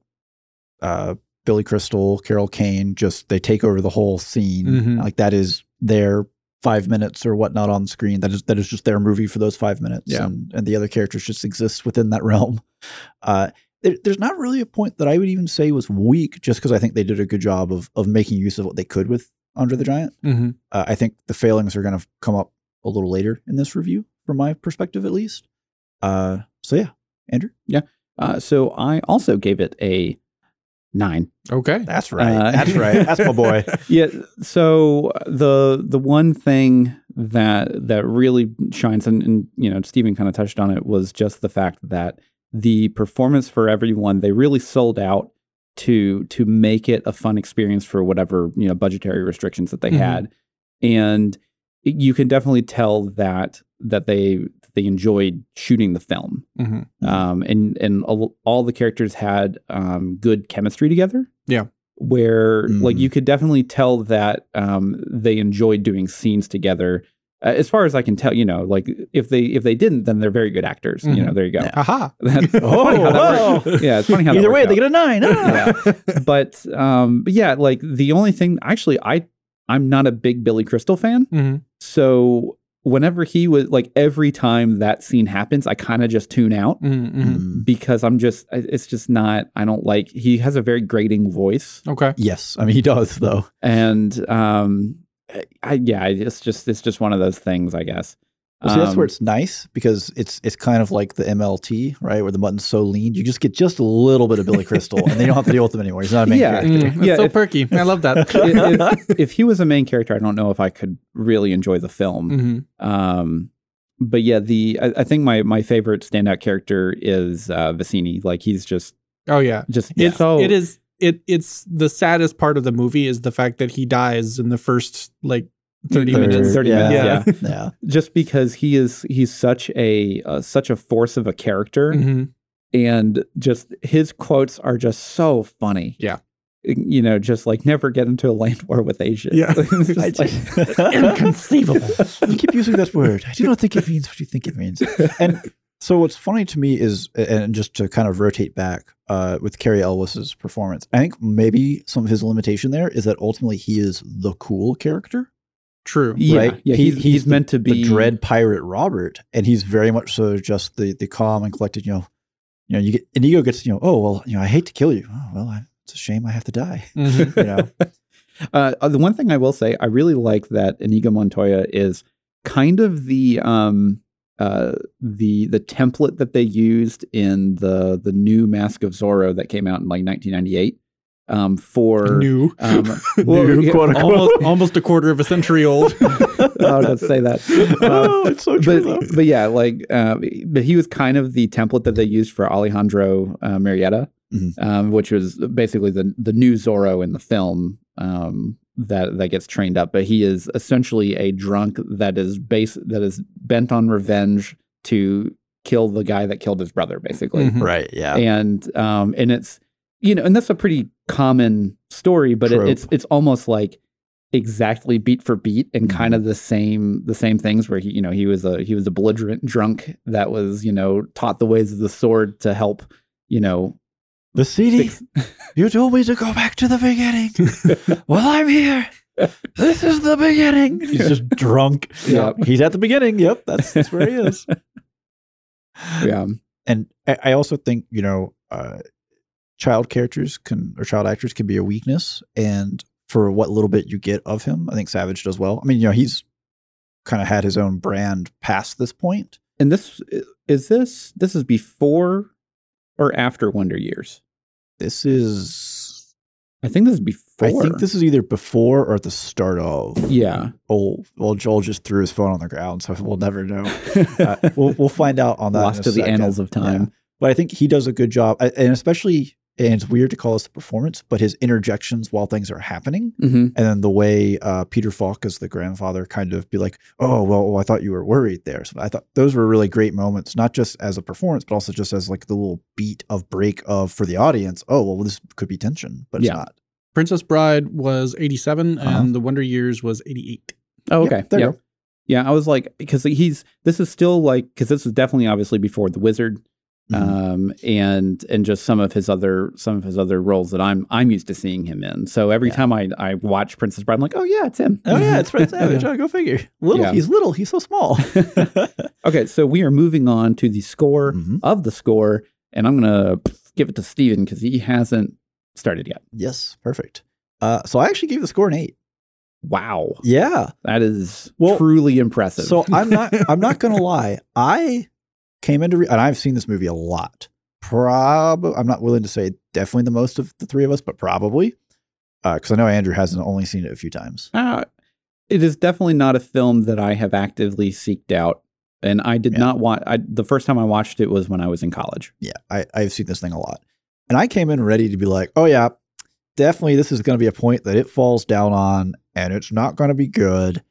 uh, Billy Crystal, Carol Kane, just they take over the whole scene. Mhm. Like that is their five minutes or whatnot on screen. That is that is just their movie for those five minutes. Yeah. and, and the other characters just exist within that realm. Uh, there, there's not really a point that I would even say was weak, just because I think they did a good job of of making use of what they could with Andre the Giant. hmm Uh, I think the failings are going to come up a little later in this review, from my perspective at least. Uh, so yeah, Andrew. Yeah. Uh, so I also gave it a nine. Okay. That's right. Uh, That's right. That's my boy. Yeah. So the the one thing that that really shines, and, and you know, Stephen kind of touched on it, was just the fact that the performance for everyone they really sold out to to make it a fun experience for whatever you know budgetary restrictions that they Mhm. had, and you can definitely tell that that they they enjoyed shooting the film hmm um, and and all, all the characters had um, good chemistry together. Yeah. where like Mhm. you could definitely tell that um, they enjoyed doing scenes together. Uh, as far as I can tell, you know, like if they if they didn't, then they're very good actors. You Mhm. know, there you go. Yeah. Haha. That's Oh, funny how that wow. works. Yeah, it's funny how that Either way, works they out. get a nine. Ah. Yeah. but um, but yeah, like the only thing actually, I I'm not a big Billy Crystal fan, hmm so whenever he was like every time that scene happens, I kind of just tune out hmm Mm. because I'm just it's just not I don't like he has a very grating voice Okay. Yes, I mean he does though. and um I, I yeah it's just it's just one of those things I guess. Well, see, that's where Um, it's nice because it's it's kind of like the MLT, right? Where the button's so lean, you just get just a little bit of Billy Crystal, and then you don't have to deal with him anymore. He's not a main Yeah. character. Mm, that's Yeah, so if- perky. I love that. if, if he was a main character, I don't know if I could really enjoy the film. hmm Um, but yeah, the I, I think my my favorite standout character is uh, Vizzini. Like he's just Oh yeah. just It's so it is it it's the saddest part of the movie is the fact that he dies in the first like 30 Third, minutes. 30 yeah. minutes. Yeah. Yeah, just because he is he's such a uh, such a force of a character. hmm and just his quotes are just so funny. Yeah. You know, just like never get into a land war with Asia. Yeah. It's just like- inconceivable. you keep using that word. I do not think it means what you think it means. And so, what's funny to me is, and just to kind of rotate back uh, with Cary Elwes's performance, I think maybe some of his limitation there is that ultimately he is the cool character. True. yeah, right? yeah. He- he's, he's the- meant to be the dread pirate Robert, and he's very much so just the the calm and collected. You know, you know, you get Inigo gets you know, oh well, you know, I hate to kill you. Oh well, I, it's a shame I have to die. Mhm. You know, Uh, uh, the one thing I will say, I really like that Inigo Montoya is kind of the um uh the the template that they used in the the new Mask of Zorro that came out in like 1998 um for New. um New, yeah, quote, unquote. almost almost a quarter of a century old. oh, don't say that. Uh, oh, it's so true. but but yeah, like uh, but he was kind of the template that they used for Alejandro uh, Murrieta, Mhm. um, which was basically the the new Zorro in the film um, that that gets trained up. But he is essentially a drunk that is base that is bent on revenge to kill the guy that killed his brother, basically. Mhm. right? Yeah. And um, and it's you know, and that's a pretty common story, but it, it's it's almost like exactly beat for beat and Mhm. kind of the same the same things where he you know he was a he was a belligerent drunk that was you know taught the ways of the sword to help you know The CD. fix, You told me to go back to the beginning. well, I'm here. This is the beginning. He's just drunk. Yeah. He's at the beginning. Yep. That's, that's where he is. yeah And I, I also think, you know, uh, child characters can, or child actors can be a weakness. And for what little bit you get of him, I think Savage does well. I mean, you know, he's kind of had his own brand past this point. and this is this this is before or after Wonder Years This is, I think this is before I think this is either before or at the start of. Yeah. Oh, well, Joel just threw his phone on the ground, so we'll never know. Uh, we'll we'll find out on that. Lost to the second. annals of time. Yeah. But I think he does a good job, and especially, and it's weird to call this the performance, but his interjections while things are happening, hmm and then the way uh, Peter Falk as the grandfather kind of be like, "Oh, well, I thought you were worried there." So I thought those were really great moments, not just as a performance, but also just as like the little beat of break of for the audience. Oh, well, this could be tension, but it's Yeah. not. Princess Bride was 87 Uh-huh. and The Wonder Years was 88. Oh, Yep, okay. there you go. Yeah. I was like, because he's, this is still like, because this is definitely obviously before The Wizard. Mhm. Um, and and just some of his other some of his other roles that I'm I'm used to seeing him in. So every Yeah. time I I watch Princess Bride, I'm like, oh yeah, it's him. Oh yeah, it's Prince Savage. Oh, go figure. Little, Yeah. he's little. He's so small. okay, so we are moving on to the score Mhm. of the score, and I'm gonna give it to Steven because he hasn't started yet. Yes, perfect. Uh, so I actually gave the score an eight. Wow, Yeah. that is Well, truly impressive. So I'm not. I'm not gonna lie. I came into re- and I've seen this movie a lot. Probably. I'm not willing to say definitely the most of the three of us, but probably because I know Andrew hasn't only seen it a few times. Uh, it is definitely not a film that I have actively seeked out, and I did Yeah. not want. I, the first time I watched it was when I was in college. Yeah, I, I've seen this thing a lot, and I came in ready to be like, oh yeah, definitely this is going to be a point that it falls down on, and it's not going to be good.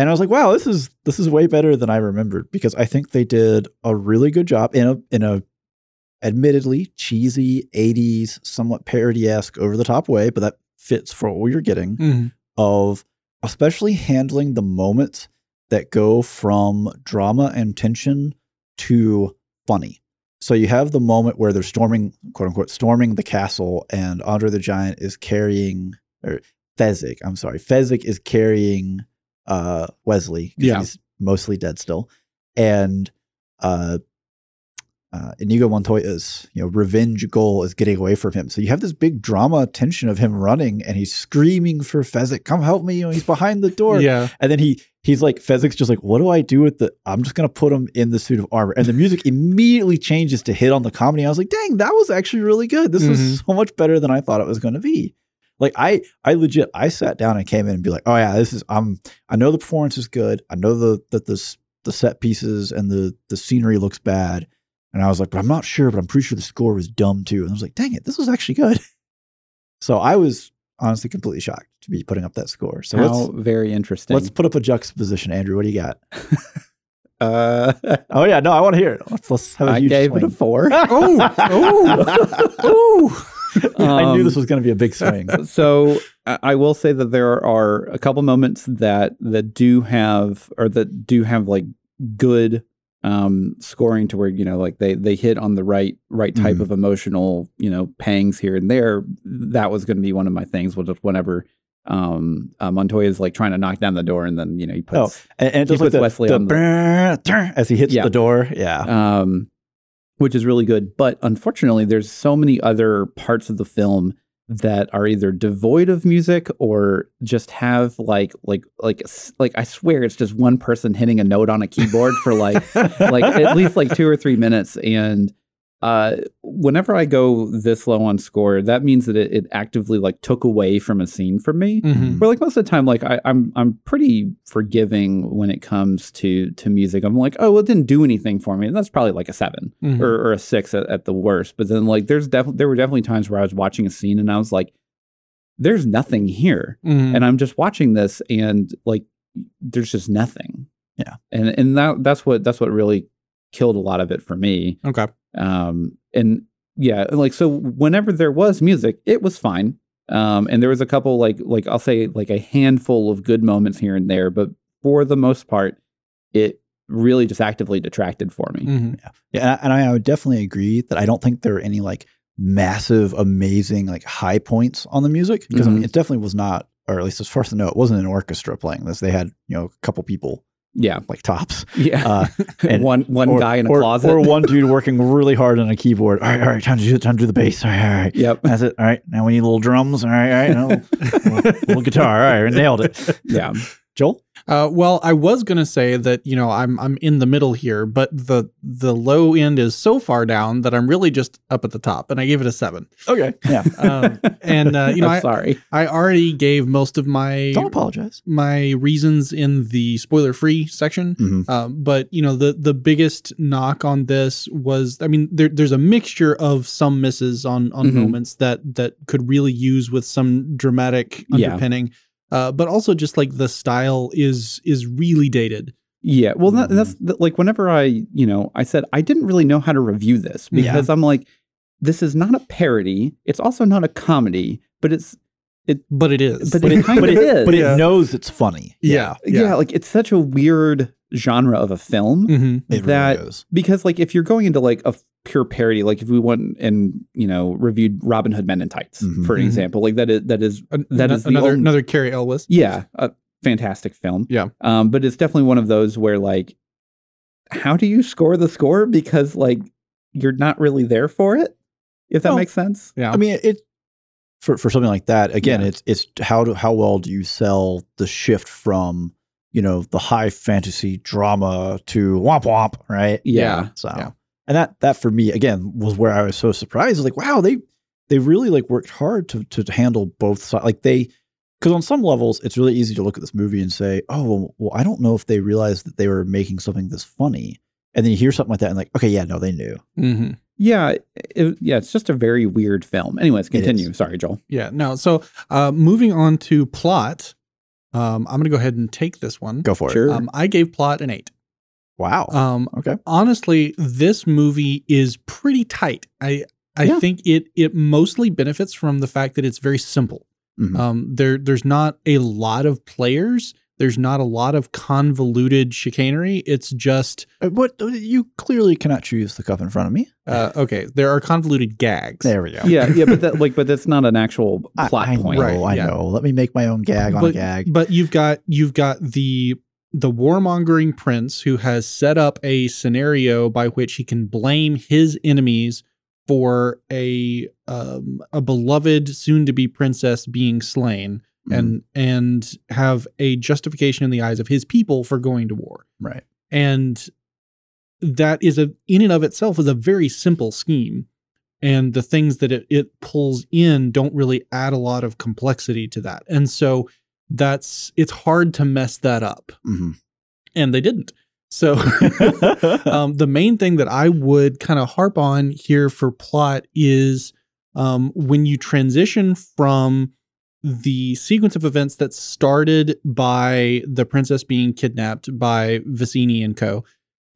And I was like, wow, this is this is way better than I remembered because I think they did a really good job in a in a admittedly cheesy 80s, somewhat parody-esque, over-the-top way, but that fits for what you're getting Mm-hmm. of especially handling the moments that go from drama and tension to funny. So you have the moment where they're storming, quote unquote, storming the castle, and Andre the Giant is carrying, or Fezzik, I'm sorry, Fezzik is carrying uh, Westley. Yeah. He's mostly dead still. And uh, uh, Inigo Montoya's you know revenge goal is getting away from him. So you have this big drama tension of him running and he's screaming for Fezzik, "Come help me!" You know, he's behind the door. Yeah. And then he he's like Fezzik's just like, "What do I do with the? I'm just gonna put him in the suit of armor." And the music immediately changes to hit on the comedy. I was like, "Dang, that was actually really good. This Mhm. was so much better than I thought it was going to be." Like I I legit I sat down and came in and be like, "Oh yeah, this is I'm I know the performance is good. I know the that the the set pieces and the the scenery looks bad." And I was like, "But I'm not sure, but I'm pretty sure the score was dumb too." And I was like, "Dang it, this was actually good." So I was honestly completely shocked to be putting up that score. So How very interesting. let's put up a juxtaposition, Andrew. What do you got? uh, Oh yeah, no, I want to hear it. Let's let's have a I gave it a swing. four. Oh, oh, I knew Um, this was going to be a big swing. so I will say that there are a couple moments that that do have or that do have like good um scoring to where you know like they they hit on the right right type Mhm. of emotional you know pangs here and there that was going to be one of my things was just whenever um uh, Montoya is like trying to knock down the door and then you know he puts and, and it He does like the, Westley the on the- brrr, brrr as he hits Yeah. the door. Yeah, um, which is really good. But unfortunately, there's so many other parts of the film that are either devoid of music or just have like like like like I swear it's just one person hitting a note on a keyboard for like like at least like two or three minutes and uh whenever i go this low on score that means that it, it actively like took away from a scene from me Mhm. where like most of the time like I, i'm i'm pretty forgiving when it comes to to music i'm like oh well, it didn't do anything for me and that's probably like a 7 Mhm. or, or a six at, at the worst but then like there's definitely there were definitely times where i was watching a scene and i was like there's nothing here Mhm. and I'm just watching this and like there's just nothing. Yeah. And and that that's what that's what really killed a lot of it for me. okay. Um and yeah, like so whenever there was music, it was fine. Um and there was a couple like like I'll say like a handful of good moments here and there, but for the most part it really just actively detracted for me. Mhm. yeah, and I, I would definitely agree that I don't think there are any like massive, amazing like high points on the music because I mean, Mhm. it definitely was not, or at least as far as I know, it wasn't an orchestra playing this. They had you know a couple people Yeah. like tops. Yeah. Uh, and- one one or- guy in a or, closet. or one dude working really hard on a keyboard. All right, all right, time to do time to do the bass. All right, all right. Yep. That's it. All right. Now we need little drums. All right, all right. No, little, little guitar. All right, nailed it. Yeah. Joel? Uh, well, I was gonna say that you know I'm I'm in the middle here, but the the low end is so far down that I'm really just up at the top, and I gave it a seven. Okay. Yeah. Um, and uh, you know I'm sorry. I already gave most of my Don't apologize. my reasons in the spoiler free section. Mhm. Um, but you know the the biggest knock on this was I mean there, there's a mixture of some misses on on Mhm. moments that that could really use with some dramatic Yeah. Underpinning. Uh, but also just like the style is is really dated. Yeah, well, that, that's th- like whenever I, you know, I said I didn't really know how to review this Yeah. because I'm like, this is not a parody. It's also not a comedy, but it's it. But it is. But it kind but of it, is. But Yeah. it knows it's funny. yeah, yeah. like it's such a weird genre of a film hmm It that really is. because like if you're going into like a pure parody, like if we went and you know reviewed Robin Hood Men in Tights Mhm. for an Mhm. example, like that is that is That is the another only- another Cary Elwes. yeah a fantastic film. Yeah. um, but it's definitely one of those where like, how do you score the score because like you're not really there for it, if that No. makes sense. Yeah, I mean, it for for something like that. Again, Yeah. it's it's how do how well do you sell the shift from you know the high fantasy drama to womp womp, right? Yeah. So, Yeah. and that that for me again was where I was so surprised. Like, wow, they they really like worked hard to to handle both sides. Like they, because on some levels, it's really easy to look at this movie and say, oh, well, well, I don't know if they realized that they were making something this funny. And then you hear something like that and like, okay, yeah, no, they knew. hmm Yeah, it, yeah, it's just a very weird film. Anyways, continue. Sorry, Joel. yeah. No, so uh, moving on to plot, um, I'm gonna go ahead and take this one. Go for Sure. it. Um, I gave plot an eight. Wow. Um, okay. honestly, this movie is pretty tight. I I Yeah. think it it mostly benefits from the fact that it's very simple. Mhm. Um, there there's not a lot of players. There's not a lot of convoluted chicanery. It's just Uh, What you clearly cannot choose the cup in front of me. uh, okay. There are convoluted gags. There we go. Yeah, yeah, but that like, but that's not an actual I, plot I point. know, Right, I yeah. know. Let me make my own gag on but, a gag. But you've got you've got the the warmongering prince who has set up a scenario by which he can blame his enemies for a um, a beloved soon to be princess being slain Mhm. and and have a justification in the eyes of his people for going to war. right. And that is a in and of itself is a very simple scheme. And the things that it, it pulls in don't really add a lot of complexity to that. And so that's it's hard to mess that up. Mhm. And they didn't. So um, the main thing that I would kind of harp on here for plot is um, when you transition from the sequence of events that started by the princess being kidnapped by Vizzini and co.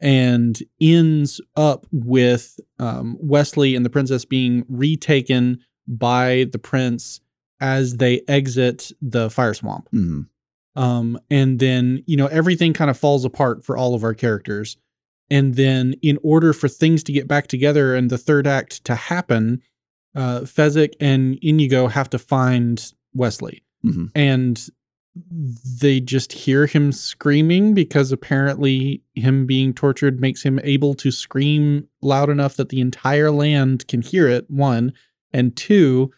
and ends up with um, Westley and the princess being retaken by the prince as they exit the fire swamp Mhm. um, and then you know everything kind of falls apart for all of our characters and then in order for things to get back together and the third act to happen uh fezzik and inigo have to find westley Mhm. and they just hear him screaming because apparently him being tortured makes him able to scream loud enough that the entire land can hear it one and two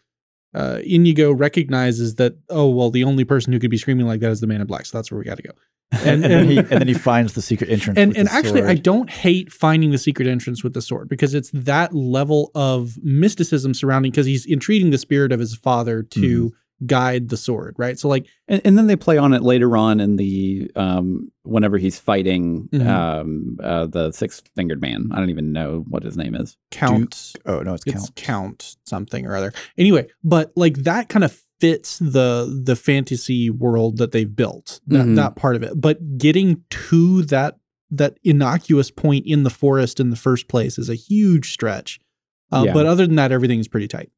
uh, Inigo recognizes that oh well the only person who could be screaming like that is the man in black so that's where we got to go And, and, then he, and then he finds the secret entrance. and and actually I don't hate finding the secret entrance with the sword because it's that level of mysticism surrounding because he's entreating the spirit of his father to Mm-hmm. Guide the sword right so like And, and then they play on it later on in the um whenever he's fighting Mhm. um uh the six fingered man. I don't even know what his name is. count Oh no, it's it's count. count something or other anyway but like that kind of fits the the fantasy world that they've built that, Mhm. that part of it but getting to that that innocuous point in the forest in the first place is a huge stretch uh, Yeah. but other than that everything is pretty tight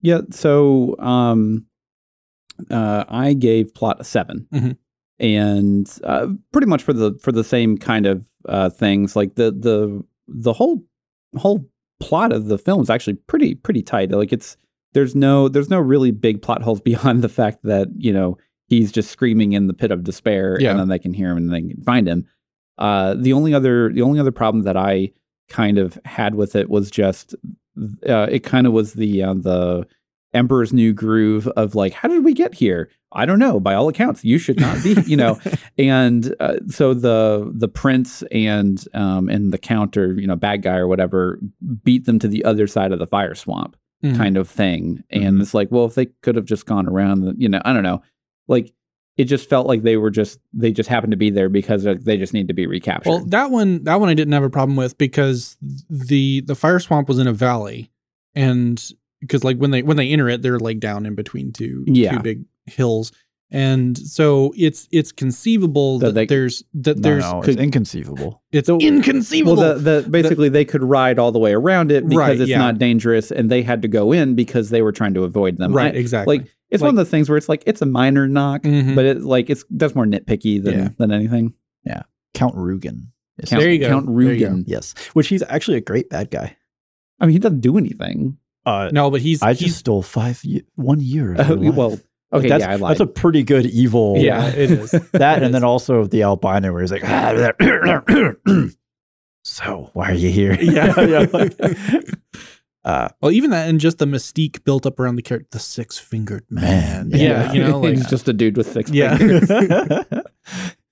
Yeah, so um uh I gave plot a 7 Mhm. And uh, pretty much for the for the same kind of uh things like the the the whole whole plot of the film is actually pretty pretty tight. Like it's there's no there's no really big plot holes beyond the fact that, you know, he's just screaming in the pit of despair Yeah. and then they can hear him and they can find him. Uh the only other the only other problem that I kind of had with it was just uh, it kind of was the uh, the Emperor's New Groove of like, how did we get here? I don't know. By all accounts, you should not be, you know. and uh, so the the prince and um and the count or you know bad guy or whatever beat them to the other side of the fire swamp Mhm. kind of thing. And Mhm. it's like, well, if they could have just gone around, the, you know, I don't know. Like it just felt like they were just they just happened to be there because they just need to be recaptured. Well, that one that one I didn't have a problem with because the the fire swamp was in a valley, and because like when they when they enter it, they're like down in between two Yeah. two big hills, and so it's it's conceivable That that, they- there's that No, there's no, it's could- inconceivable. it's So- inconceivable. well, the, the basically they could ride all the way around it because Right, it's yeah. not dangerous, and they had to go in because they were trying to avoid them. right, I- exactly. like it's one of the things where it's like it's a minor knock, Mhm. but it like it's that's more nitpicky than Yeah. than anything. Yeah, Count Rugen. Count, There you go. Count There you go. Rugen. Yes, which he's actually a great bad guy. I mean, he doesn't do anything. Uh, no, but he's I he's just stole five one year. Of Uh, your life. well, Like, okay, that's, yeah, I lied. that's a pretty good evil. yeah, it is. that, and then also the albino where he's like, so why are you here? Yeah. yeah. like- uh, Well, even that and just the mystique built up around the character, the six fingered man. Man, Yeah, yeah. you know, like he's just a dude with six Yeah.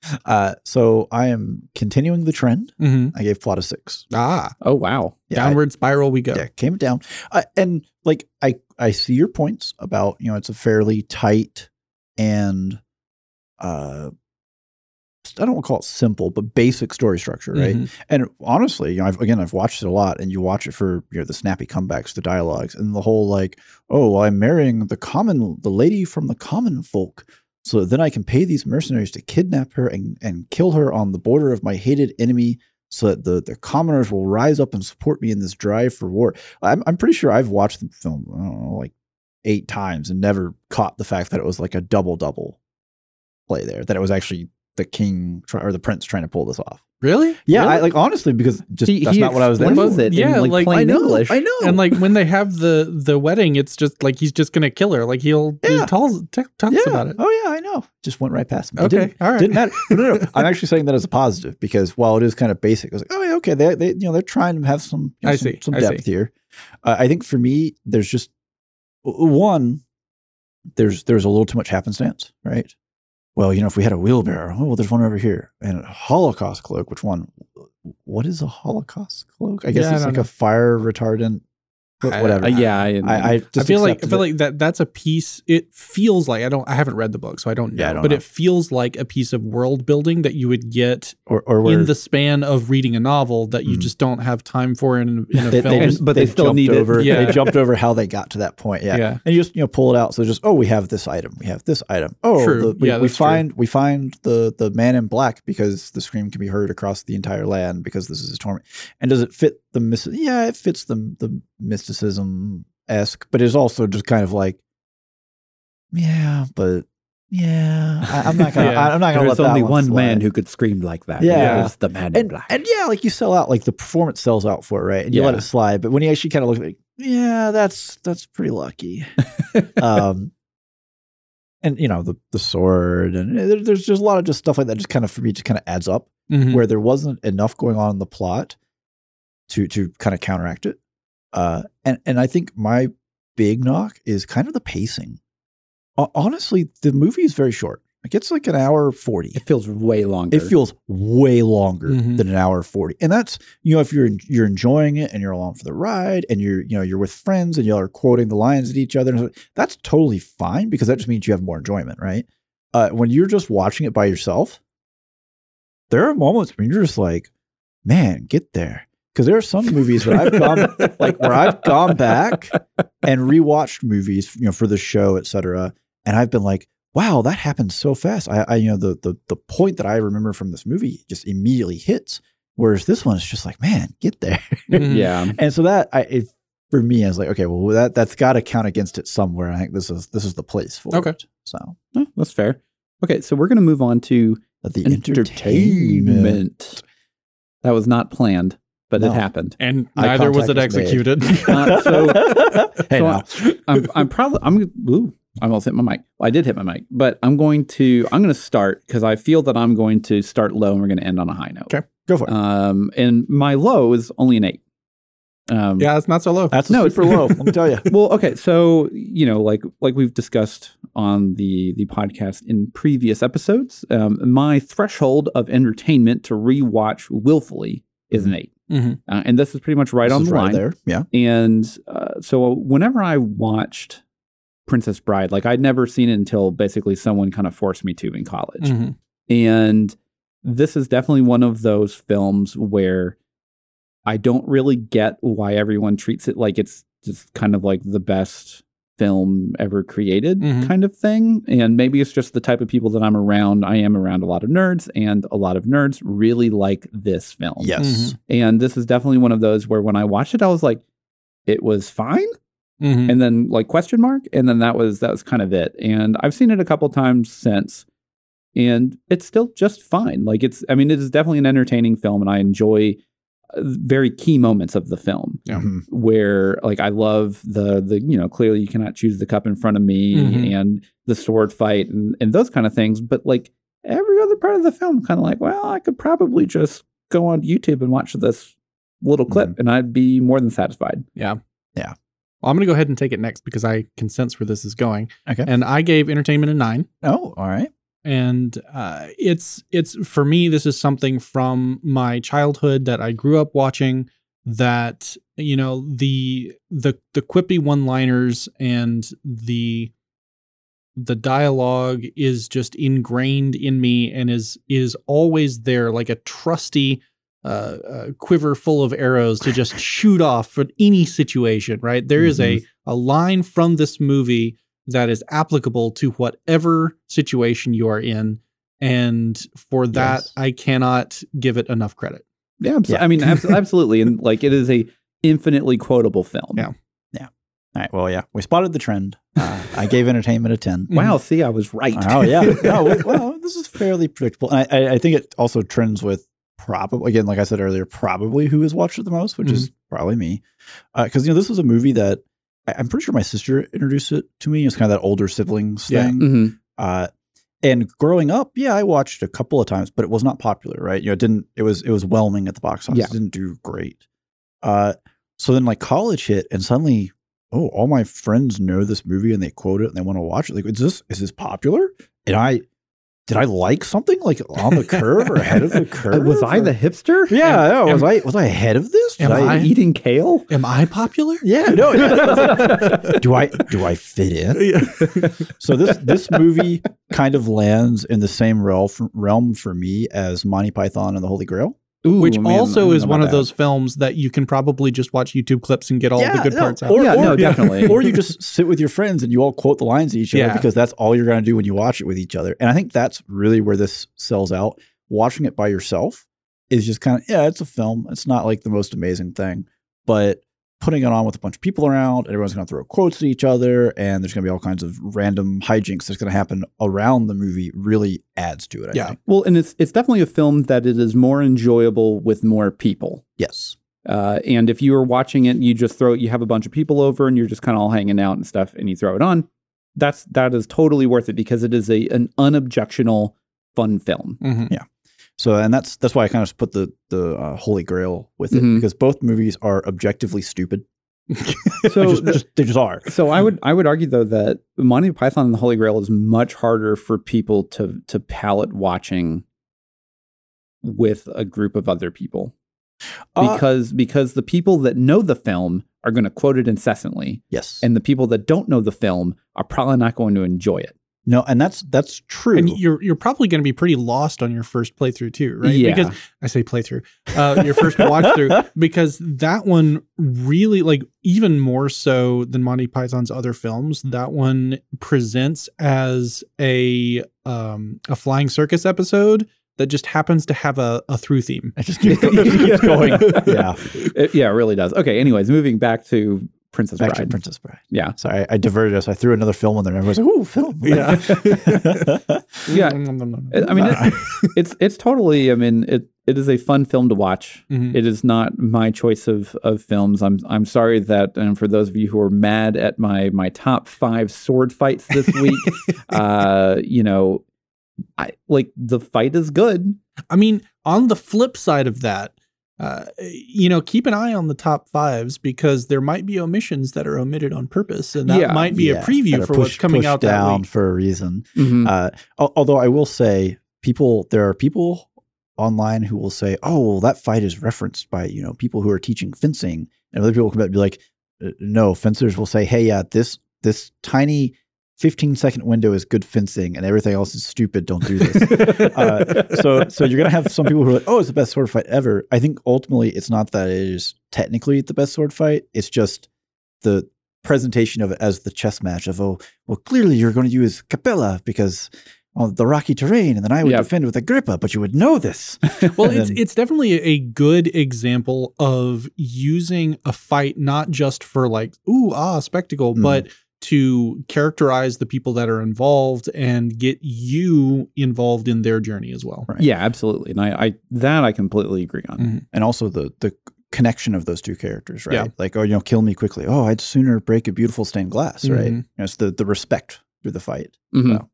Fingers. uh, so I am continuing the trend. Mhm. I gave plot a six. ah Oh wow. Yeah, I- downward spiral we go. yeah, came down. Uh, and like I, I see your points about you know it's a fairly tight and uh, I don't want to call it simple, but basic story structure, right? Mhm. And honestly, you know, I've, again, I've watched it a lot, and you watch it for you know the snappy comebacks, the dialogues, and the whole like, oh, well, I'm marrying the common, the lady from the common folk, so then I can pay these mercenaries to kidnap her and and kill her on the border of my hated enemy, so that the the commoners will rise up and support me in this drive for war. I'm I'm pretty sure I've watched the film, I don't know, like eight times, and never caught the fact that it was like a double double play there, that it was actually the king try, or the prince trying to pull this off. Really? Yeah, I like honestly because just He- that's he not what I was there explains for. it in, Yeah, like, like, plain I know, English. I know. And like when they have the the wedding, it's just like he's just gonna kill her. Like he'll he Yeah. tells t- talks yeah. about it. Oh yeah, I know. Just went right past me. Okay, didn't, all right. didn't matter. No, no, no. I'm actually saying that as a positive because while it is kind of basic, I was like, oh yeah, okay. They, they you know, they're trying to have some, you know, I some, see, some I depth see. here. Uh, I think for me, there's just one. There's there's a little too much happenstance, right? Well, you know, if we had a wheelbarrow, oh, well, there's one over here, and a Holocaust cloak. Which one? What is a Holocaust cloak? I guess Yeah, it's don't like know. a fire retardant, I- whatever. Uh, yeah, I, I, I, just I feel like I feel it. like that that's a piece. It feels like I don't. I haven't read the book, so I don't know. Yeah, I don't but know. it feels like a piece of world building that you would get or or in the span of reading a novel that you Mm. just don't have time for in, in a they, film. they just, But they still jumped need it. over. Yeah. They jumped over how they got to that point. Yeah. yeah. And you just you know pull it out. So just oh we have this item. We have this item. Oh True. the- we, Yeah, we that's true. find we find the the man in black because the scream can be heard across the entire land because this is a torment. And does it fit the mis? Yeah, it fits the the mysticism esque, but it's also just kind of like yeah, but yeah, I, I'm not gonna Yeah. I, am not gonna There's let that only one slide. man who could scream like that. Yeah. Was the man in and, black. and yeah, like you sell out, like the performance sells out for it, right? And you let it slide. But when you actually kind of look like, yeah, that's that's pretty lucky. um, and you know the the sword, and there, there's just a lot of just stuff like that. Just kind of for me, just kind of adds up Mhm. where there wasn't enough going on in the plot to to kind of counteract it. Uh, and and I think my big knock is kind of the pacing. Ho- Honestly, the movie is very short. Like it's like an hour forty it feels way longer. it feels way longer Mhm. than an hour 40 and that's you know if you're you're enjoying it and you're along for the ride and you're you know you're with friends and y'all are quoting the lines at each other that's totally fine because that just means you have more enjoyment right uh, when you're just watching it by yourself there are moments when you're just like man get there because there are some movies where i've gone like where i've gone back and rewatched movies you know for the show etc and i've been like wow, that happened so fast. I, I you know, the the the point that I remember from this movie just immediately hits. Whereas this one is just like, man, get there. Mhm. yeah. and so that I it, for me, I was like, okay, well that that's got to count against it somewhere. I think this is this is the place for Okay. it. So Oh, that's fair. Okay, so we're going to move on to the entertainment. entertainment. That was not planned, but No. it happened. And Eye neither was it contact was made. executed. Uh, so- hey, so now. I'm I'm probably I'm ooh, I almost hit my mic. Well, I did hit my mic, but I'm going to I'm going to start because I feel that I'm going to start low and we're going to end on a high note. Okay. go for it. Um, and my low is only an eight. Um, Yeah, it's not so low. That's No, super low. Let me tell you. well, okay, so you know, like like we've discussed on the the podcast in previous episodes, um, my threshold of entertainment to rewatch willfully is an eight, Mhm. uh, and this is pretty much right This on the line. there. Yeah. And uh, so whenever I watched Princess Bride, like I'd never seen it until basically someone kind of forced me to in college. Mhm. And this is definitely one of those films where I don't really get why everyone treats it like it's just kind of like the best film ever created Mhm. kind of thing. And maybe it's just the type of people that I'm around. I am around a lot of nerds, and a lot of nerds really like this film. Yes. And this is definitely one of those where when I watched it, I was like, it was fine Mhm. and then like question mark and then that was that was kind of it and i've seen it a couple times since and it's still just fine like it's i mean it is definitely an entertaining film and i enjoy very key moments of the film Yeah. Mhm. where like i love the the you know clearly you cannot choose the cup in front of me Mhm. and the sword fight and, and those kind of things but like every other part of the film kind of like well i could probably just go on youtube and watch this little clip and i'd be more than satisfied Yeah. Yeah. Well, I'm going to go ahead and take it next because I can sense where this is going. Okay. And I gave entertainment a nine. Oh, all right. And uh, it's it's for me this is something from my childhood that I grew up watching that you know the the the quippy one liners and the the dialogue is just ingrained in me and is is always there like a trusty uh, uh, quiver full of arrows to just shoot off for any situation right? There is a a line from this movie that is applicable to whatever situation you are in. And for that, Yes. I cannot give it enough credit. Yeah, abso- Yeah. I mean, abs- absolutely, and like it is a infinitely quotable film. Yeah. Yeah. All right. Well, yeah, we spotted the trend. Uh, I gave entertainment a 10. Mm-hmm. Wow. See, I was right. Oh, yeah. No, well, this is fairly predictable. And I, I, I think it also trends with probably, again, like I said earlier, probably who has watched it the most, which is mm-hmm. probably me. Uh, because, you know, this was a movie that I'm pretty sure my sister introduced it to me. It's kind of that older siblings Yeah. thing. Mhm. Uh, and growing up, yeah, I watched a couple of times, but it was not popular, right? You know, it didn't. It was it was whelming at the box office. Yeah. It didn't do great. Uh, so then like college hit, and suddenly, oh, all my friends know this movie and they quote it and they want to watch it. Like, is this is this popular? And I did I like something like on the curve or ahead of the curve? was I the hipster? yeah? no, was am- I was I ahead of this? Did am I, I- eating kale? Am I popular? yeah, no. do I do I fit in? Yeah. So this this movie kind of lands in the same realm realm for me as Monty Python and the Holy Grail. Ooh, Which man, also don't is one of that. those films that you can probably just watch YouTube clips and get all the good no, parts out. Or, Yeah, or- no, definitely. Or you just sit with your friends and you all quote the lines to each other Yeah. because that's all you're going to do when you watch it with each other. And I think that's really where this sells out. Watching it by yourself is just kind of yeah, it's a film. It's not like the most amazing thing, but putting it on with a bunch of people around, everyone's going to throw quotes at each other, and there's going to be all kinds of random hijinks that's going to happen around the movie. Really adds to it. I Yeah. think. Well, and it's it's definitely a film that it is more enjoyable with more people. Yes. Uh, and if you are watching it, you just throw you have a bunch of people over and you're just kind of all hanging out and stuff, and you throw it on. That's that is totally worth it because it is a an unobjectional fun film. Mhm. So, and that's that's why I kind of put the the uh, Holy Grail with it Mhm. because both movies are objectively stupid. So just, just- they just are. So I would I would argue though that Monty Python and the Holy Grail is much harder for people to to palate watching with a group of other people Uh, because because the people that know the film are going to quote it incessantly yes, and the people that don't know the film are probably not going to enjoy it. No, and that's that's true. And you're you're probably going to be pretty lost on your first playthrough too, right? Yeah. Because I say playthrough, uh, your first watch through, because that one really, like, even more so than Monty Python's other films, that one presents as a um, a flying circus episode that just happens to have a, a through theme. it just keeps, it going. Yeah, It- yeah, it really does. Okay, anyways, moving back to Princess back to Bride. Princess Bride. Yeah. Sorry, I, I diverted us. I threw another film in there. and Everyone's like, "Ooh, film!" Yeah. Yeah. Mm-hmm. I mean, it, it's it's totally. I mean, it it is a fun film to watch. Mhm. It is not my choice of of films. I'm I'm sorry that, and for those of you who are mad at my my top five sword fights this week, uh, you know, I like the fight is good. I mean, on the flip side of that, uh, you know, keep an eye on the top fives because there might be omissions that are omitted on purpose, and that Yeah. might be Yeah, a preview are for what's coming pushed out that down week. for a reason. Mhm. Uh, although I will say, people there are people online who will say, "Oh, well, that fight is referenced by you know people who are teaching fencing," and other people come back and be like, "Uh, "No, fencers will say, hey, yeah, this this tiny." 15 second window is good fencing and everything else is stupid don't do this uh, so so you're gonna have some people who are like oh it's the best sword fight ever i think ultimately it's not that it is technically the best sword fight it's just the presentation of it as the chess match of oh well clearly you're going to use capella because of the rocky terrain and then i would Yep. defend with agrippa but you would know this Well, And it's it's definitely a good example of using a fight not just for like ooh ah spectacle, Mhm. but to characterize the people that are involved and get you involved in their journey as well. Right. Yeah, absolutely. And I, I that I completely agree on. Mhm. and also the the connection of those two characters right Yeah. like oh you know kill me quickly oh i'd sooner break a beautiful stained glass right Mhm. you know, it's the the respect through the fight Mhm. So-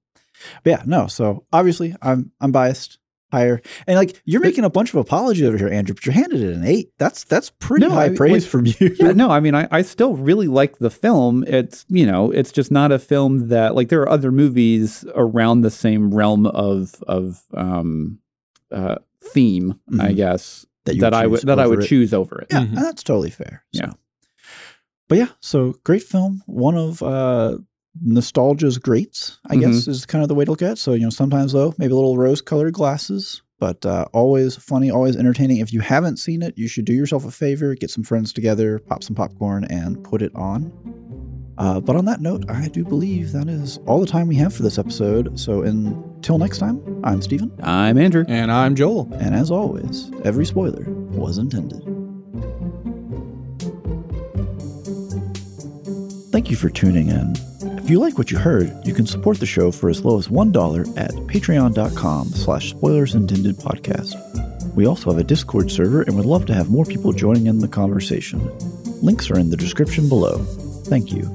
But yeah, no. So obviously, I'm I'm biased higher, and like you're making a bunch of apology over here, Andrew, but you're handed it an eight. That's that's pretty No, high I- praise like- from you. Yeah, no, I mean, I, I still really like the film. It's, you know, it's just not a film that, like, there are other movies around the same realm of, of, um, uh, theme, I Mhm. guess, That that, I would, that I would it. choose over it. Yeah, Mhm. and that's totally fair. So. Yeah. But yeah, so great film. One of uh nostalgia's greats, I guess, is kind of the way to look at it. So, you know, sometimes though, maybe a little rose colored glasses, but uh, always funny, always entertaining. If you haven't seen it, you should do yourself a favor, get some friends together, pop some popcorn, and put it on. Uh, but on that note, I do believe that is all the time we have for this episode. So until next time, I'm Steven, I'm Andrew. And I'm Joel. and as always, every spoiler was intended. Thank you for tuning in. If you like what you heard, you can support the show for as low as $1 at patreon.com slash spoilers intended podcast. We also have a Discord server and would love to have more people joining in the conversation. Links are in the description below. Thank you.